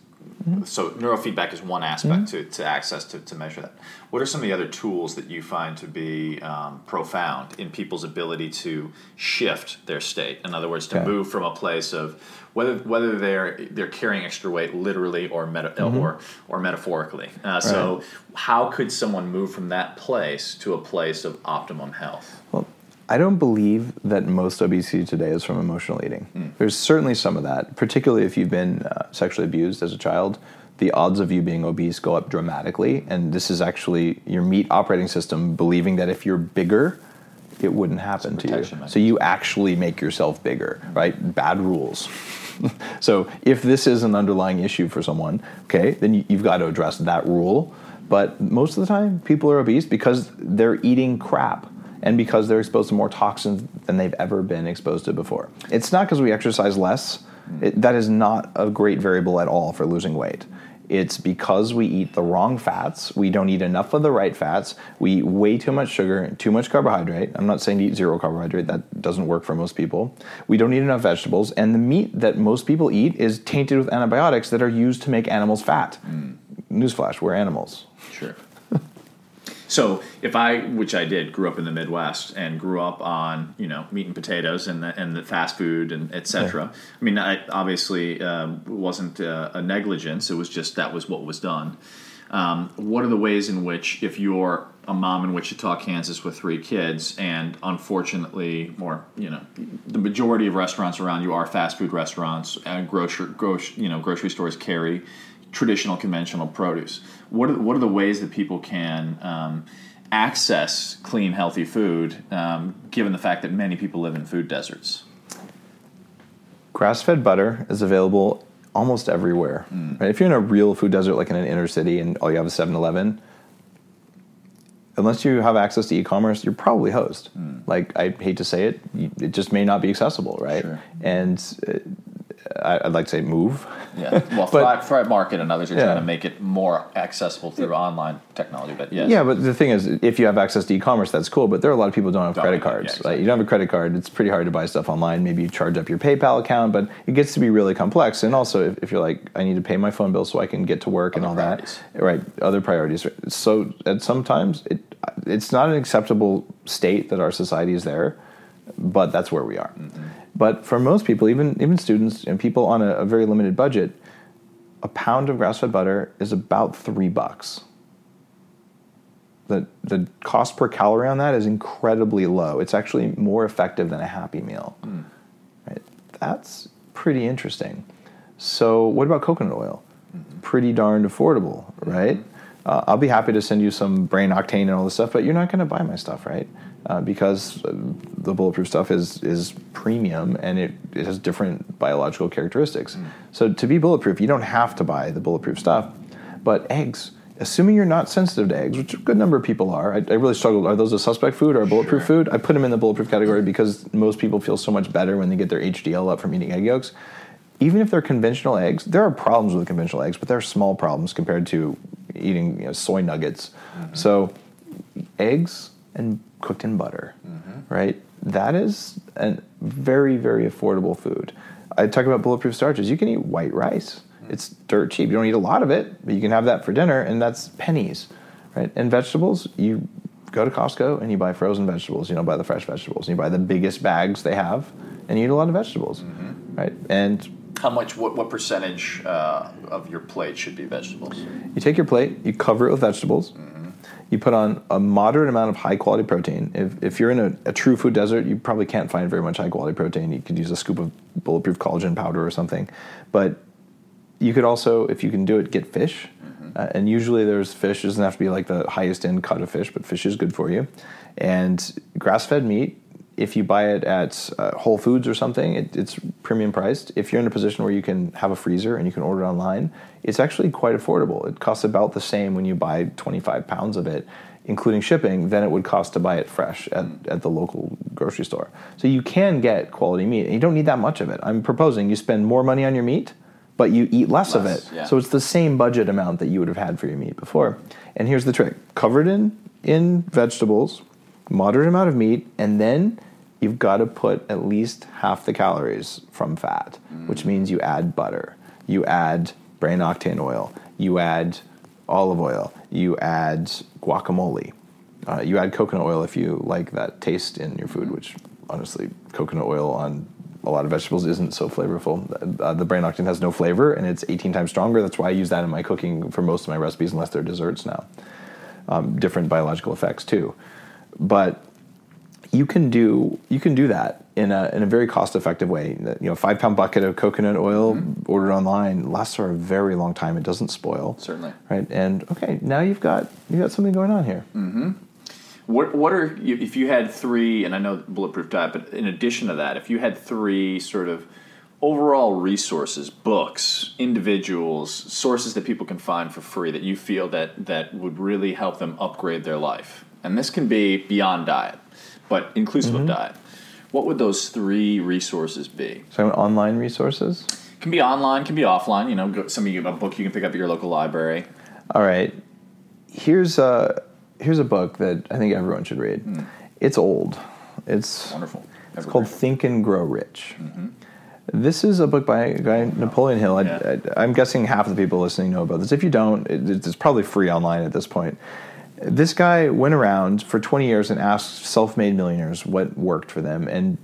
so neurofeedback is one aspect to, to access to, to measure that. What are some of the other tools that you find to be um, profound in people's ability to shift their state? In other words, to Okay. move from a place of whether whether they're they're carrying extra weight literally or meta, or or metaphorically. Uh, So how could someone move from that place to a place of optimum health? Well, I don't believe that most obesity today is from emotional eating. There's certainly some of that, particularly if you've been uh, sexually abused as a child. The odds of you being obese go up dramatically, and this is actually your meat operating system believing that if you're bigger, it wouldn't happen to you. protection So you actually make yourself bigger, right? Bad rules. so if this is an underlying issue for someone, okay, then you- you've got to address that rule. But most of the time, people are obese because they're eating crap and because they're exposed to more toxins than they've ever been exposed to before. It's not because we exercise less. It, that is not a great variable at all for losing weight. It's because we eat the wrong fats. We don't eat enough of the right fats. We eat way too much sugar, too much carbohydrate. I'm not saying to eat zero carbohydrate. That doesn't work for most people. We don't eat enough vegetables. And the meat that most people eat is tainted with antibiotics that are used to make animals fat. Mm. Newsflash, we're animals. Sure. So if I, which I did, grew up in the Midwest and grew up on you know meat and potatoes and the, and the fast food and etc. I mean, I obviously um, wasn't uh, a negligence. It was just that was what was done. Um, what are the ways in which, if you're a mom in Wichita, Kansas, with three kids, and unfortunately, more you know, the majority of restaurants around you are fast food restaurants, and grocery, grocery, you know, grocery stores carry traditional, conventional produce. What are, what are the ways that people can um, access clean, healthy food, um, given the fact that many people live in food deserts? Grass fed butter is available almost everywhere. Right? If you're in a real food desert, like in an inner city, and all you have is 7 Eleven, unless you have access to e commerce, you're probably host. Like, I hate to say it, it just may not be accessible, right? Sure. And uh, I'd like to say move. Yeah, well, But- Market and others are Yeah. trying to make it more accessible through online technology. But yes, Yeah, but the thing is, if you have access to e-commerce, that's cool. But there are a lot of people who don't have Don't credit cards. yeah, Like, you don't have a credit card, it's pretty hard to buy stuff online. Maybe you charge up your PayPal account, but it gets to be really complex. And also, if, if you're like, I need to pay my phone bill so I can get to work and all Other that, right? Other priorities. So at sometimes it it's not an acceptable state that our society is there, but that's where we are. Mm-hmm. But for most people, even even students and people on a, a very limited budget, a pound of grass-fed butter is about three bucks the the cost per calorie on that is incredibly low. It's actually more effective than a Happy Meal. Hmm. Right? That's pretty interesting. So, what about coconut oil? Mm-hmm. Pretty darned affordable, right? Mm-hmm. Uh, I'll be happy to send you some brain octane and all this stuff, but you're not going to buy my stuff, right? Uh, because the bulletproof stuff is is premium and it, it has different biological characteristics. So to be bulletproof, you don't have to buy the bulletproof stuff. But eggs, assuming you're not sensitive to eggs, which a good number of people are, I, I really struggled. Are those a suspect food or a bulletproof Sure. food? I put them in the bulletproof category because most people feel so much better when they get their HDL up from eating egg yolks. Even if they're conventional eggs, there are problems with conventional eggs, but they're small problems compared to eating you know, soy nuggets. So, eggs and cooked in butter, mm-hmm. right? That is a very, very affordable food. I talk about bulletproof starches. You can eat white rice. Mm-hmm. It's dirt cheap. You don't eat a lot of it, but you can have that for dinner, and that's pennies, right? And vegetables, you go to Costco and you buy frozen vegetables. You don't buy the fresh vegetables. And you buy the biggest bags they have, and you eat a lot of vegetables, mm-hmm. right? And How much? What, what percentage uh, of your plate should be vegetables? You take your plate, you cover it with vegetables. You put on a moderate amount of high quality protein. If, if you're in a, a true food desert, you probably can't find very much high quality protein. You could use a scoop of bulletproof collagen powder or something. But you could also, if you can do it, get fish. Uh, and usually there's fish, it doesn't have to be like the highest end cut of fish, but fish is good for you. And grass fed meat, if you buy it at uh, Whole Foods or something, it, it's premium priced. If you're in a position where you can have a freezer and you can order it online, it's actually quite affordable. It costs about the same when you buy 25 pounds of it. including shipping, than it would cost to buy it fresh at, at the local grocery store. So you can get quality meat, and you don't need that much of it. I'm proposing you spend more money on your meat, but you eat less, of it. yeah. So it's the same budget amount that you would have had for your meat before. And here's the trick: covered in in vegetables, moderate amount of meat, and then you've got to put at least half the calories from fat, which means you add butter, you add brain octane oil, you add olive oil, you add guacamole, uh, you add coconut oil if you like that taste in your food, which honestly, coconut oil on a lot of vegetables isn't so flavorful. Uh, the brain octane has no flavor and it's 18 times stronger. That's why I use that in my cooking for most of my recipes, unless they're desserts now. Um, different biological effects too, but you can do you can do that in a in a very cost effective way. You know, five pound bucket of coconut oil mm-hmm. ordered online lasts for a very long time. It doesn't spoil. Certainly. Right. And okay, now you've got you got something going on here. Mm-hmm. What what are if you had three? And I know bulletproof diet, but in addition to that, if you had three sort of overall resources, books, individuals, sources that people can find for free that you feel that that would really help them upgrade their life, and this can be beyond diet, but inclusive of mm-hmm. diet. What would those three resources be? So online resources. Can be online, can be offline. You know, go, some of you a book you can pick up at your local library. All right. Here's a here's a book that I think everyone should read. Hmm. It's old. It's Wonderful. It's called Think and Grow Rich. Mm-hmm. This is a book by a guy Napoleon Hill. I, Yeah. I, am guessing half of the people listening know about this. If you don't, it, it's probably free online at this point. This guy went around for 20 years and asked self-made millionaires what worked for them and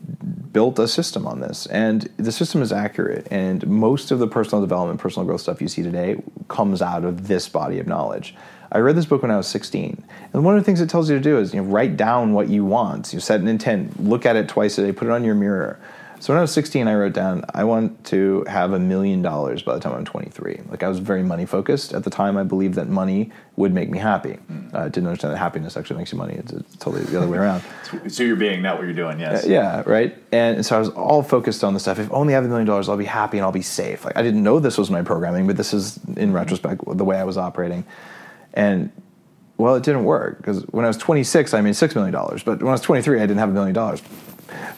built a system on this. And the system is accurate. And most of the personal development, personal growth stuff you see today comes out of this body of knowledge. I read this book when I was 16, and one of the things it tells you to do is you know, write down what you want. You set an intent, look at it twice a day, put it on your mirror. So when I was 16, I wrote down, I want to have a million dollars by the time I'm 23. Like I was very money focused. At the time, I believed that money would make me happy. Uh, didn't understand that happiness actually makes you money. It's, it's totally the other way around. So you're being not what you're doing. Yes. Yeah, right. And so I was all focused on the stuff. If only I have a million dollars, I'll be happy and I'll be safe. Like I didn't know this was my programming, but this is in retrospect the way I was operating. And well, it didn't work because when I was 26, I made six million dollars. But when I was 23, I didn't have a million dollars.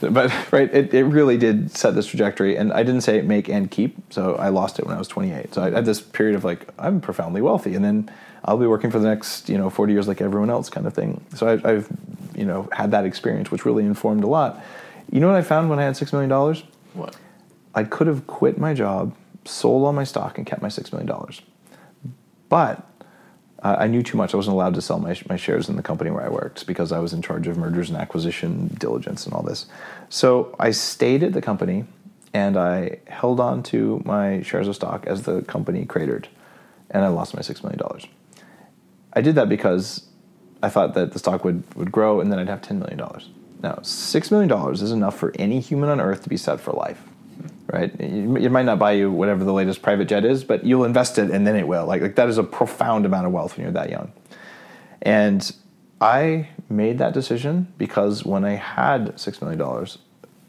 But right, it, it really did set this trajectory. And I didn't say make and keep, so I lost it when I was 28. So I had this period of like I'm profoundly wealthy, and then I'll be working for the next you know 40 years like everyone else, kind of thing. So I, I've you know had that experience, which really informed a lot. You know what I found when I had six million dollars? What? I could have quit my job, sold all my stock, and kept my six million dollars. But I knew too much. I wasn't allowed to sell my, my shares in the company where I worked because I was in charge of mergers and acquisition diligence and all this. So I stayed at the company and I held on to my shares of stock as the company cratered, and I lost my six million dollars. I did that because I thought that the stock would, would grow and then I'd have $10 million. Now, $6 million is enough for any human on earth to be set for life, right? It might not buy you whatever the latest private jet is, but you'll invest it and then it will. Like, like that is a profound amount of wealth when you're that young. And I made that decision because when I had $6 million,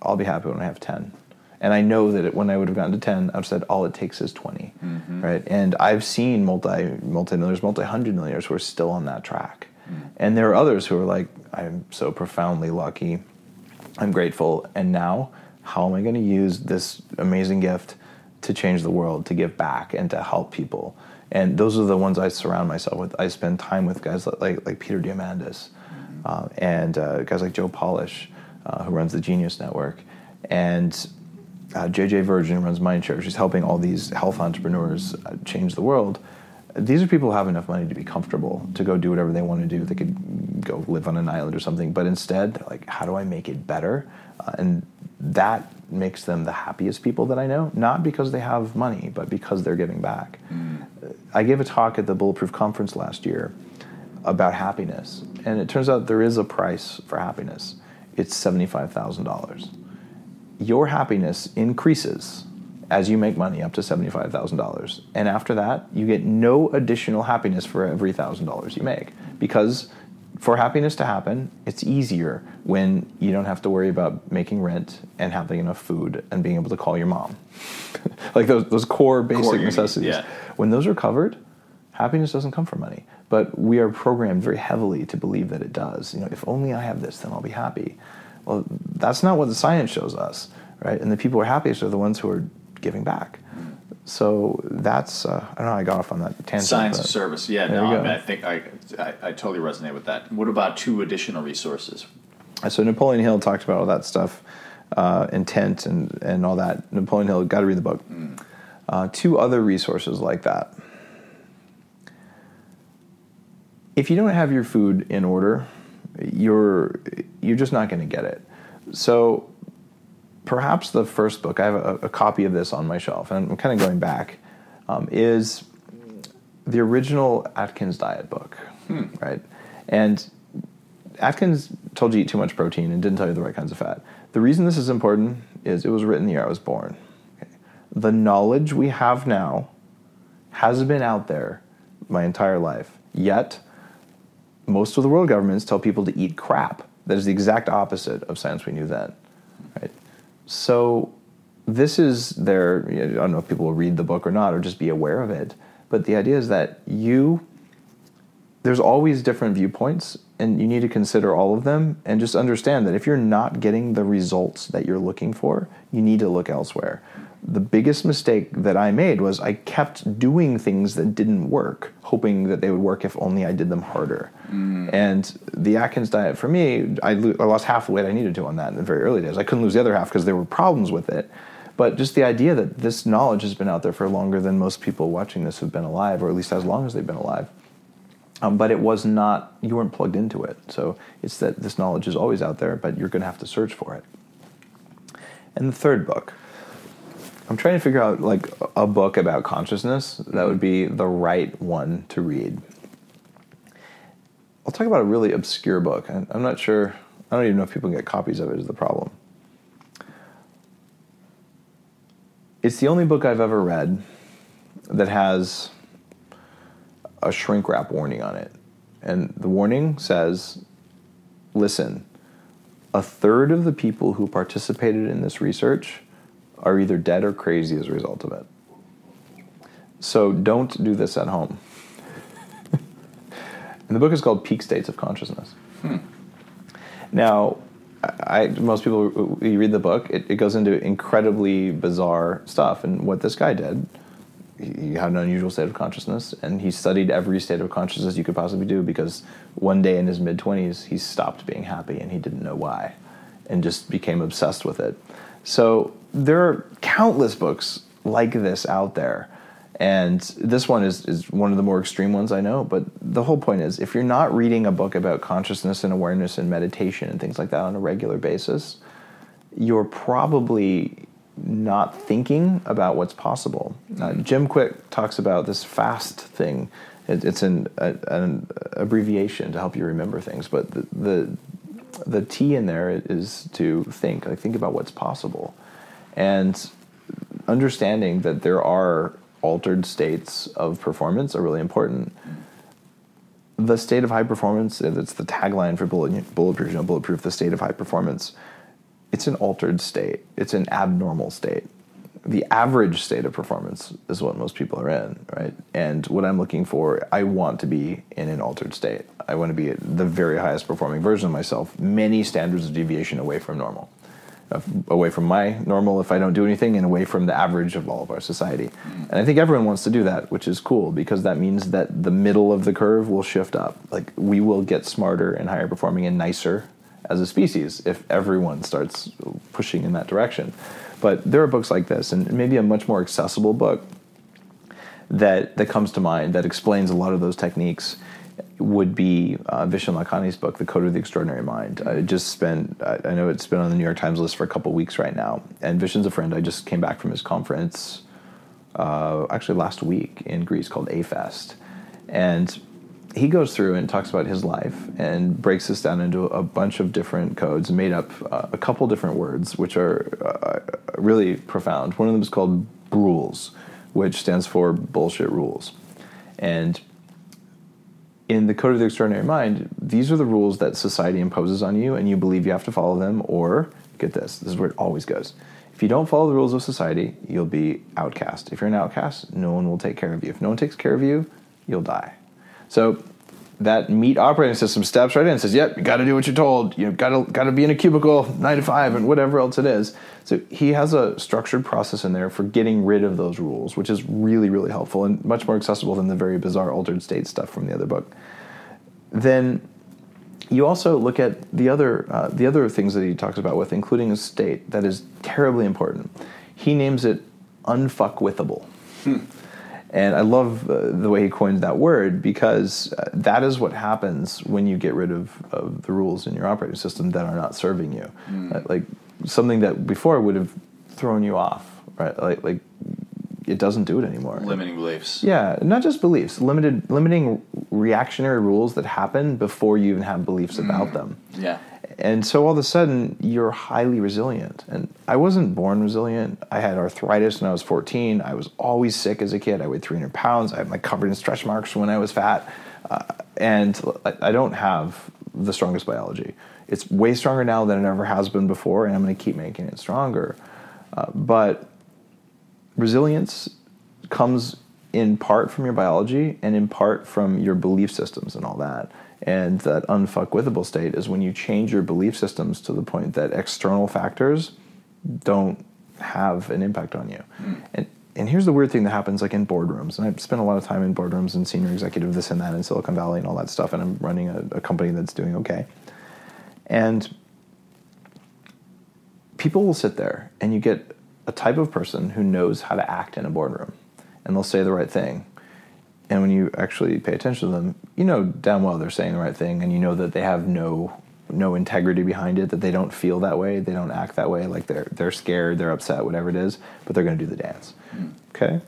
I'll be happy when I have 10. And I know that it, when I would have gotten to 10, I've said all it takes is 20, mm-hmm. right? And I've seen multi, multi-millionaires, multi-hundred millionaires who are still on that track. Mm-hmm. And there are others who are like, I'm so profoundly lucky. I'm grateful. And now, how am I going to use this amazing gift to change the world, to give back, and to help people? And those are the ones I surround myself with. I spend time with guys like like, Peter Diamandis uh, and uh, guys like Joe Polish, uh, who runs the Genius Network, and uh, JJ Virgin runs Mindshare. She's helping all these health entrepreneurs uh, change the world. These are people who have enough money to be comfortable to go do whatever they want to do. They could go live on an island or something, but instead, they're like, how do I make it better? Uh, and that makes them the happiest people that I know, not because they have money, but because they're giving back. I gave a talk at the Bulletproof Conference last year about happiness, and it turns out there is a price for happiness. It's $75,000 your happiness increases as you make money up to $75,000. And after that, you get no additional happiness for every $1,000 you make. Because for happiness to happen, it's easier when you don't have to worry about making rent and having enough food and being able to call your mom. like those, those core basic Core, necessities. yeah. When those are covered, Happiness doesn't come from money, but we are programmed very heavily to believe that it does. You know, if only I have this, then I'll be happy. Well, that's not what the science shows us, right? And the people who are happiest are the ones who are giving back. So that's uh, I don't know. I got off on that tangent. Science of service. Yeah, no, I, mean, I think I, I, I totally resonate with that. What about two additional resources? So Napoleon Hill talked about all that stuff, uh, intent and, and all that. Napoleon Hill, got to read the book. Uh, two other resources like that. If you don't have your food in order, you're you're just not going to get it. So perhaps the first book I have a, a copy of this on my shelf, and I'm kind of going back, um, is the original Atkins diet book, right? And Atkins told you to eat too much protein and didn't tell you the right kinds of fat. The reason this is important is it was written the year I was born. Okay. The knowledge we have now has been out there my entire life. Yet, most of the world governments tell people to eat crap. That is the exact opposite of science we knew then. So, this is their, I don't know if people will read the book or not or just be aware of it, but the idea is that you there's always different viewpoints and you need to consider all of them and just understand that if you're not getting the results that you're looking for you need to look elsewhere the biggest mistake that i made was i kept doing things that didn't work hoping that they would work if only i did them harder. And the atkins diet for me I, lo- I lost half the weight i needed to on that in the very early days. I couldn't lose the other half because there were problems with it. But just the idea that this knowledge has been out there for longer than most people watching this have been alive or at least as long as they've been alive. Um, but it was not you weren't plugged into it. So it's that this knowledge is always out there but you're going to have to search for it. And the third book i'm trying to figure out like a book about consciousness that would be the right one to read. I'll talk about a really obscure book. I'm not sure i don't even know if people can get copies of it is the problem. It's the only book i've ever read that has a shrink wrap warning on it. And the warning says listen, a third of the people who participated in this research are either dead or crazy as a result of it. So don't do this at home. and the book is called Peak States of Consciousness. Hmm. Now, I, most people, you read the book, it, it goes into incredibly bizarre stuff. And what this guy did he had an unusual state of consciousness and he studied every state of consciousness you could possibly do because one day in his mid 20s he stopped being happy and he didn't know why and just became obsessed with it so there are countless books like this out there and this one is, is one of the more extreme ones i know but the whole point is if you're not reading a book about consciousness and awareness and meditation and things like that on a regular basis you're probably not thinking about what's possible. Uh, Jim Kwik talks about this FAST thing. It, it's an, a, an abbreviation to help you remember things, but the, the the T in there is to think, like think about what's possible, and understanding that there are altered states of performance are really important. The state of high performance, it's the tagline for bullet, bulletproof, you know, bulletproof, the state of high performance it's an altered state. It's an abnormal state. The average state of performance is what most people are in, right? And what I'm looking for, I want to be in an altered state. I want to be the very highest performing version of myself, many standards of deviation away from normal. Uh, Away from my normal if I don't do anything, and away from the average of all of our society. And I think everyone wants to do that, which is cool because that means that the middle of the curve will shift up. Like we will get smarter and higher performing and nicer as a species if everyone starts pushing in that direction. But there are books like this, and maybe a much more accessible book that that comes to mind that explains a lot of those techniques would be uh, Vishen Lakhiani's book, The Code of the Extraordinary Mind. I just spent, I know it's been on the New York Times list for a couple weeks right now, and Vishen's a friend. I just came back from his conference, uh, actually last week in Greece called A-Fest, and he goes through and talks about his life and breaks this down into a bunch of different codes, made up uh, a couple different words, which are uh, really profound. One of them is called rules, which stands for bullshit rules. And in the Code of the Extraordinary Mind, these are the rules that society imposes on you, and you believe you have to follow them, or get this, this is where it always goes. If you don't follow the rules of society, you'll be outcast. If you're an outcast, no one will take care of you. If no one takes care of you, you'll die. So that meat operating system steps right in and says, "Yep, you got to do what you're told. You got to got to be in a cubicle nine to five and whatever else it is." So he has a structured process in there for getting rid of those rules, which is really really helpful and much more accessible than the very bizarre altered state stuff from the other book. Then you also look at the other uh, the other things that he talks about with, including a state that is terribly important. He names it unfuckwithable. Hmm. And I love uh, the way he coined that word because uh, that is what happens when you get rid of, of the rules in your operating system that are not serving you. Mm. Uh, like something that before would have thrown you off, right? Like, like it doesn't do it anymore. Limiting beliefs. Yeah, not just beliefs. Limited, limiting reactionary rules that happen before you even have beliefs mm. about them. Yeah and so all of a sudden you're highly resilient. And i wasn't born resilient. I had arthritis when i was 14 i was always sick as a kid. I weighed 300 pounds. I had my covered in stretch marks when i was fat. Uh, and I, don't have the strongest biology. It's way stronger now than it ever has been before and i'm going to keep making it stronger. Uh, but resilience comes in part from your biology and in part from your belief systems and all that and that unfuckwithable state is when you change your belief systems to the point that external factors don't have an impact on you. Mm. And and here's the weird thing that happens like in boardrooms. And I've spent a lot of time in boardrooms and senior executive this and that in Silicon Valley and all that stuff. And I'm running a, a company that's doing okay. And people will sit there and you get a type of person who knows how to act in a boardroom and they'll say the right thing and when you actually pay attention to them, you know damn well they're saying the right thing, and you know that they have no no integrity behind it. That they don't feel that way, they don't act that way. Like they're they're scared, they're upset, whatever it is, but they're going to do the dance. Mm. Okay,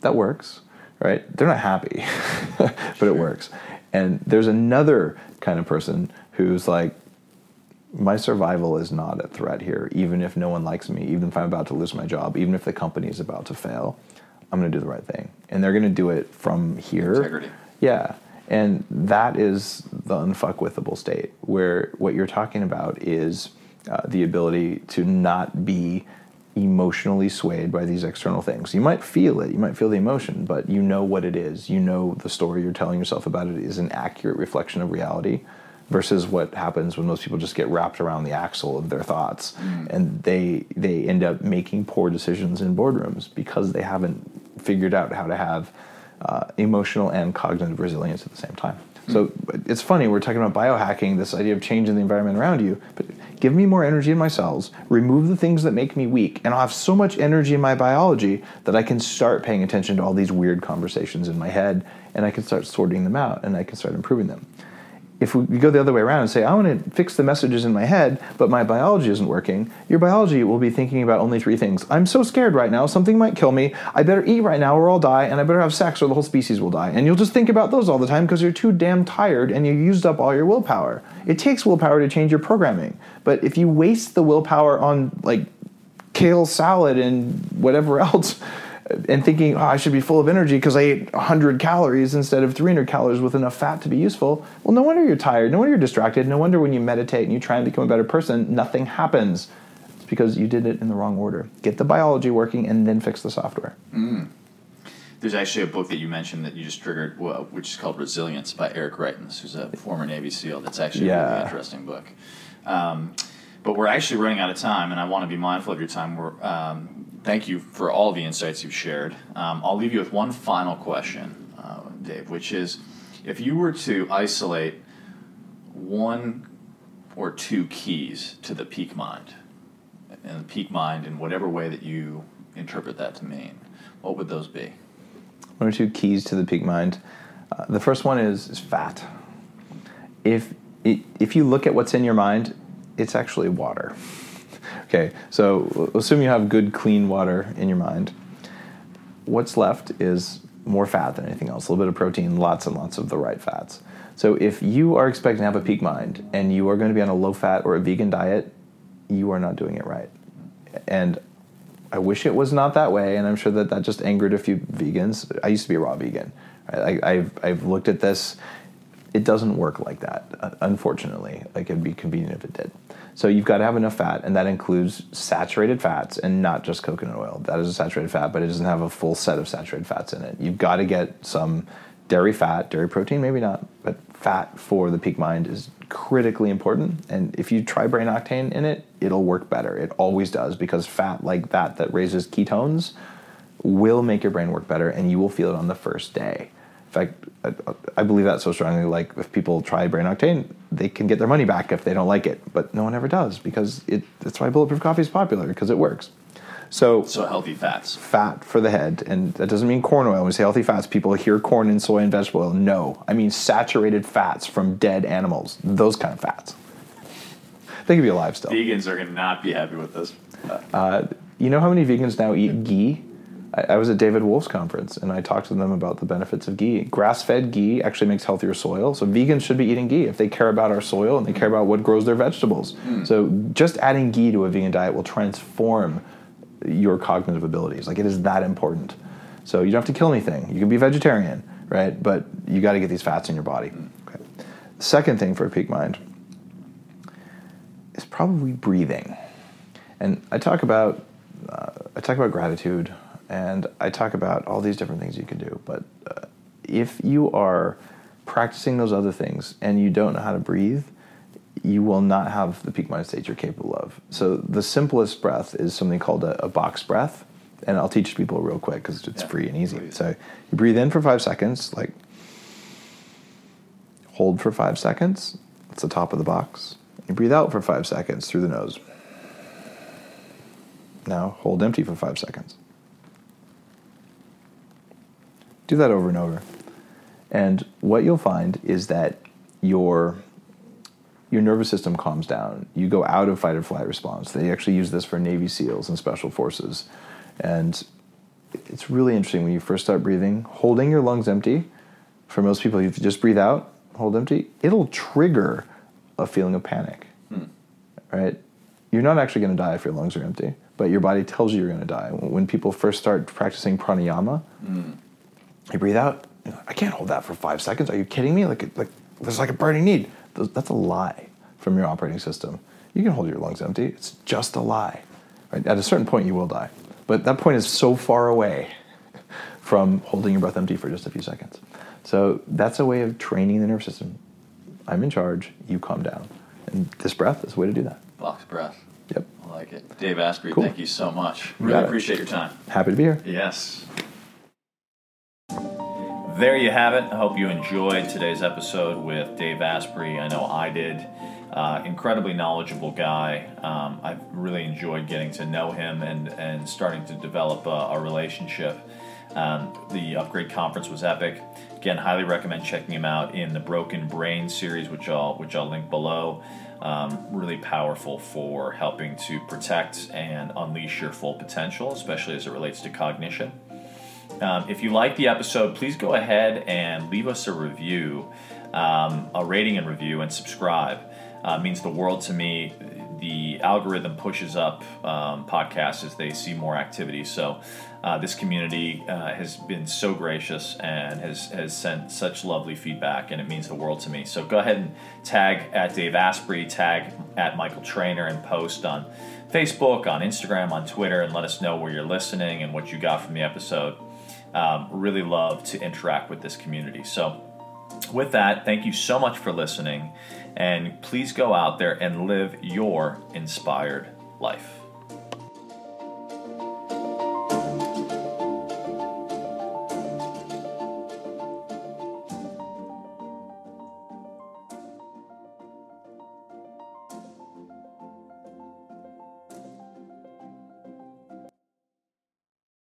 that works, right? They're not happy, but sure. it works. And there's another kind of person who's like, my survival is not at threat here, even if no one likes me, even if I'm about to lose my job, even if the company is about to fail. I'm going to do the right thing. And they're going to do it from here. Integrity. Yeah. And that is the unfuckwithable state, where what you're talking about is uh, the ability to not be emotionally swayed by these external things. You might feel it, you might feel the emotion, but you know what it is. You know the story you're telling yourself about it is an accurate reflection of reality versus what happens when most people just get wrapped around the axle of their thoughts mm. and they they end up making poor decisions in boardrooms because they haven't figured out how to have uh, emotional and cognitive resilience at the same time. Mm. So it's funny we're talking about biohacking, this idea of changing the environment around you, but give me more energy in my cells, remove the things that make me weak, and I'll have so much energy in my biology that I can start paying attention to all these weird conversations in my head and I can start sorting them out and I can start improving them if we go the other way around and say, I want to fix the messages in my head, but my biology isn't working, your biology will be thinking about only three things. I'm so scared right now, something might kill me. I better eat right now or I'll die, and I better have sex or the whole species will die. And you'll just think about those all the time because you're too damn tired and you used up all your willpower. It takes willpower to change your programming. But if you waste the willpower on like kale salad and whatever else, and thinking, oh, I should be full of energy because I ate 100 calories instead of 300 calories with enough fat to be useful. Well, no wonder you're tired. No wonder you're distracted. No wonder when you meditate and you try and become a better person, nothing happens. It's because you did it in the wrong order. Get the biology working and then fix the software. Mm. There's actually a book that you mentioned that you just triggered, which is called Resilience by Eric Greitens, who's a former Navy SEAL. That's actually yeah. a really interesting book. Um, but we're actually running out of time, and I want to be mindful of your time. We're um, thank you for all the insights you've shared. Um, I'll leave you with one final question, uh, Dave, which is if you were to isolate one or two keys to the peak mind, and the peak mind in whatever way that you interpret that to mean, what would those be? One or two keys to the peak mind. Uh, the first one is, is fat. If if you look at what's in your mind, it's actually water. Okay, so assume you have good, clean water in your mind. What's left is more fat than anything else, a little bit of protein, lots and lots of the right fats. So if you are expecting to have a peak mind and you are going to be on a low fat or a vegan diet, you are not doing it right. And I wish it was not that way, and I'm sure that that just angered a few vegans. I used to be a raw vegan. I, have I've looked at this. It doesn't work like that, uh, unfortunately. Like it'd be convenient if it did. So you've got to have enough fat, and that includes saturated fats and not just coconut oil. That is a saturated fat, but it doesn't have a full set of saturated fats in it. You've got to get some dairy fat, dairy protein, maybe not, but fat for the peak mind is critically important. And if you try brain octane in it, it'll work better. It always does because fat like that that raises ketones will make your brain work better, and you will feel it on the first day. In fact, I, I believe that so strongly. Like if people try brain octane, they can get their money back if they don't like it, but no one ever does because it. That's why bulletproof coffee is popular because it works. So, So healthy fats. fat for the head, and that doesn't mean corn oil. When we say healthy fats, people hear corn and soy and vegetable oil. No, I mean saturated fats from dead animals. Those kind of fats. They can be alive still. Vegans are gonna not be happy with this. Uh, you know how many vegans now eat ghee? I, I was at David Wolfe's conference and I talked to them about the benefits of ghee. Grass fed ghee actually makes healthier soil. So vegans should be eating ghee if they care about our soil and they care about what grows their vegetables. So just adding ghee to a vegan diet will transform your cognitive abilities. Like it is that important. So you don't have to kill anything. You can be vegetarian, right? But you got to get these fats in your body. Okay. Second thing for a peak mind is probably breathing. And I talk about uh, I talk about gratitude, and I talk about all these different things you can do. But uh, if you are practicing those other things and you don't know how to breathe, you will not have the peak mind state you're capable of. So the simplest breath is something called a, a box breath, and I'll teach people real quick because it's Yeah, free and easy. please. So you breathe in for five seconds, like hold for five seconds. That's the top of the box. You breathe out for five seconds through the nose. Now hold empty for five seconds. Do that over and over. And what you'll find is that your your nervous system calms down. You go out of fight or flight response. They actually use this for Navy SEALs and special forces. And it's really interesting when you first start breathing, holding your lungs empty. For most people, if you just breathe out, hold empty, it'll trigger a feeling of panic. Hmm. Right? You're not actually going to die if your lungs are empty, but your body tells you you're going to die. When people first start practicing pranayama, hmm. You breathe out. you know, I can't hold that for five seconds. Are you kidding me? Like, like there's like a burning need. That's a lie from your operating system. You can hold your lungs empty. It's just a lie. Right? At a certain point, you will die, but that point is so far away from holding your breath empty for just a few seconds. So that's a way of training the nervous system. I'm in charge. You calm down, and this breath is a way to do that. Box breath. Yep. I like it. Dave Asprey, Cool. thank you so much. Really it. appreciate your time. Happy to be here. Yes. There you have it. I hope you enjoyed today's episode with Dave Asprey. I know I did. Uh, incredibly knowledgeable guy. Um, I've really enjoyed getting to know him and, and starting to develop a, a relationship. Um, the Upgrade Conference was epic. Again, highly recommend checking him out in the Broken Brain series, which I'll which I'll link below. Um, really powerful for helping to protect and unleash your full potential, especially as it relates to cognition. Um, if you like the episode, please go ahead and leave us a review, um, a rating and review, and subscribe. Uh, means the world to me. The algorithm pushes up um, podcasts as they see more activity. So, uh, this community uh, has been so gracious and has, has sent such lovely feedback, and it means the world to me. So, go ahead and tag at Dave Asprey, tag at Michael Trainer, and post on Facebook, on Instagram, on Twitter, and let us know where you're listening and what you got from the episode um, really love to interact with this community. So, with that, thank you so much for listening, and please go out there and live your inspired life.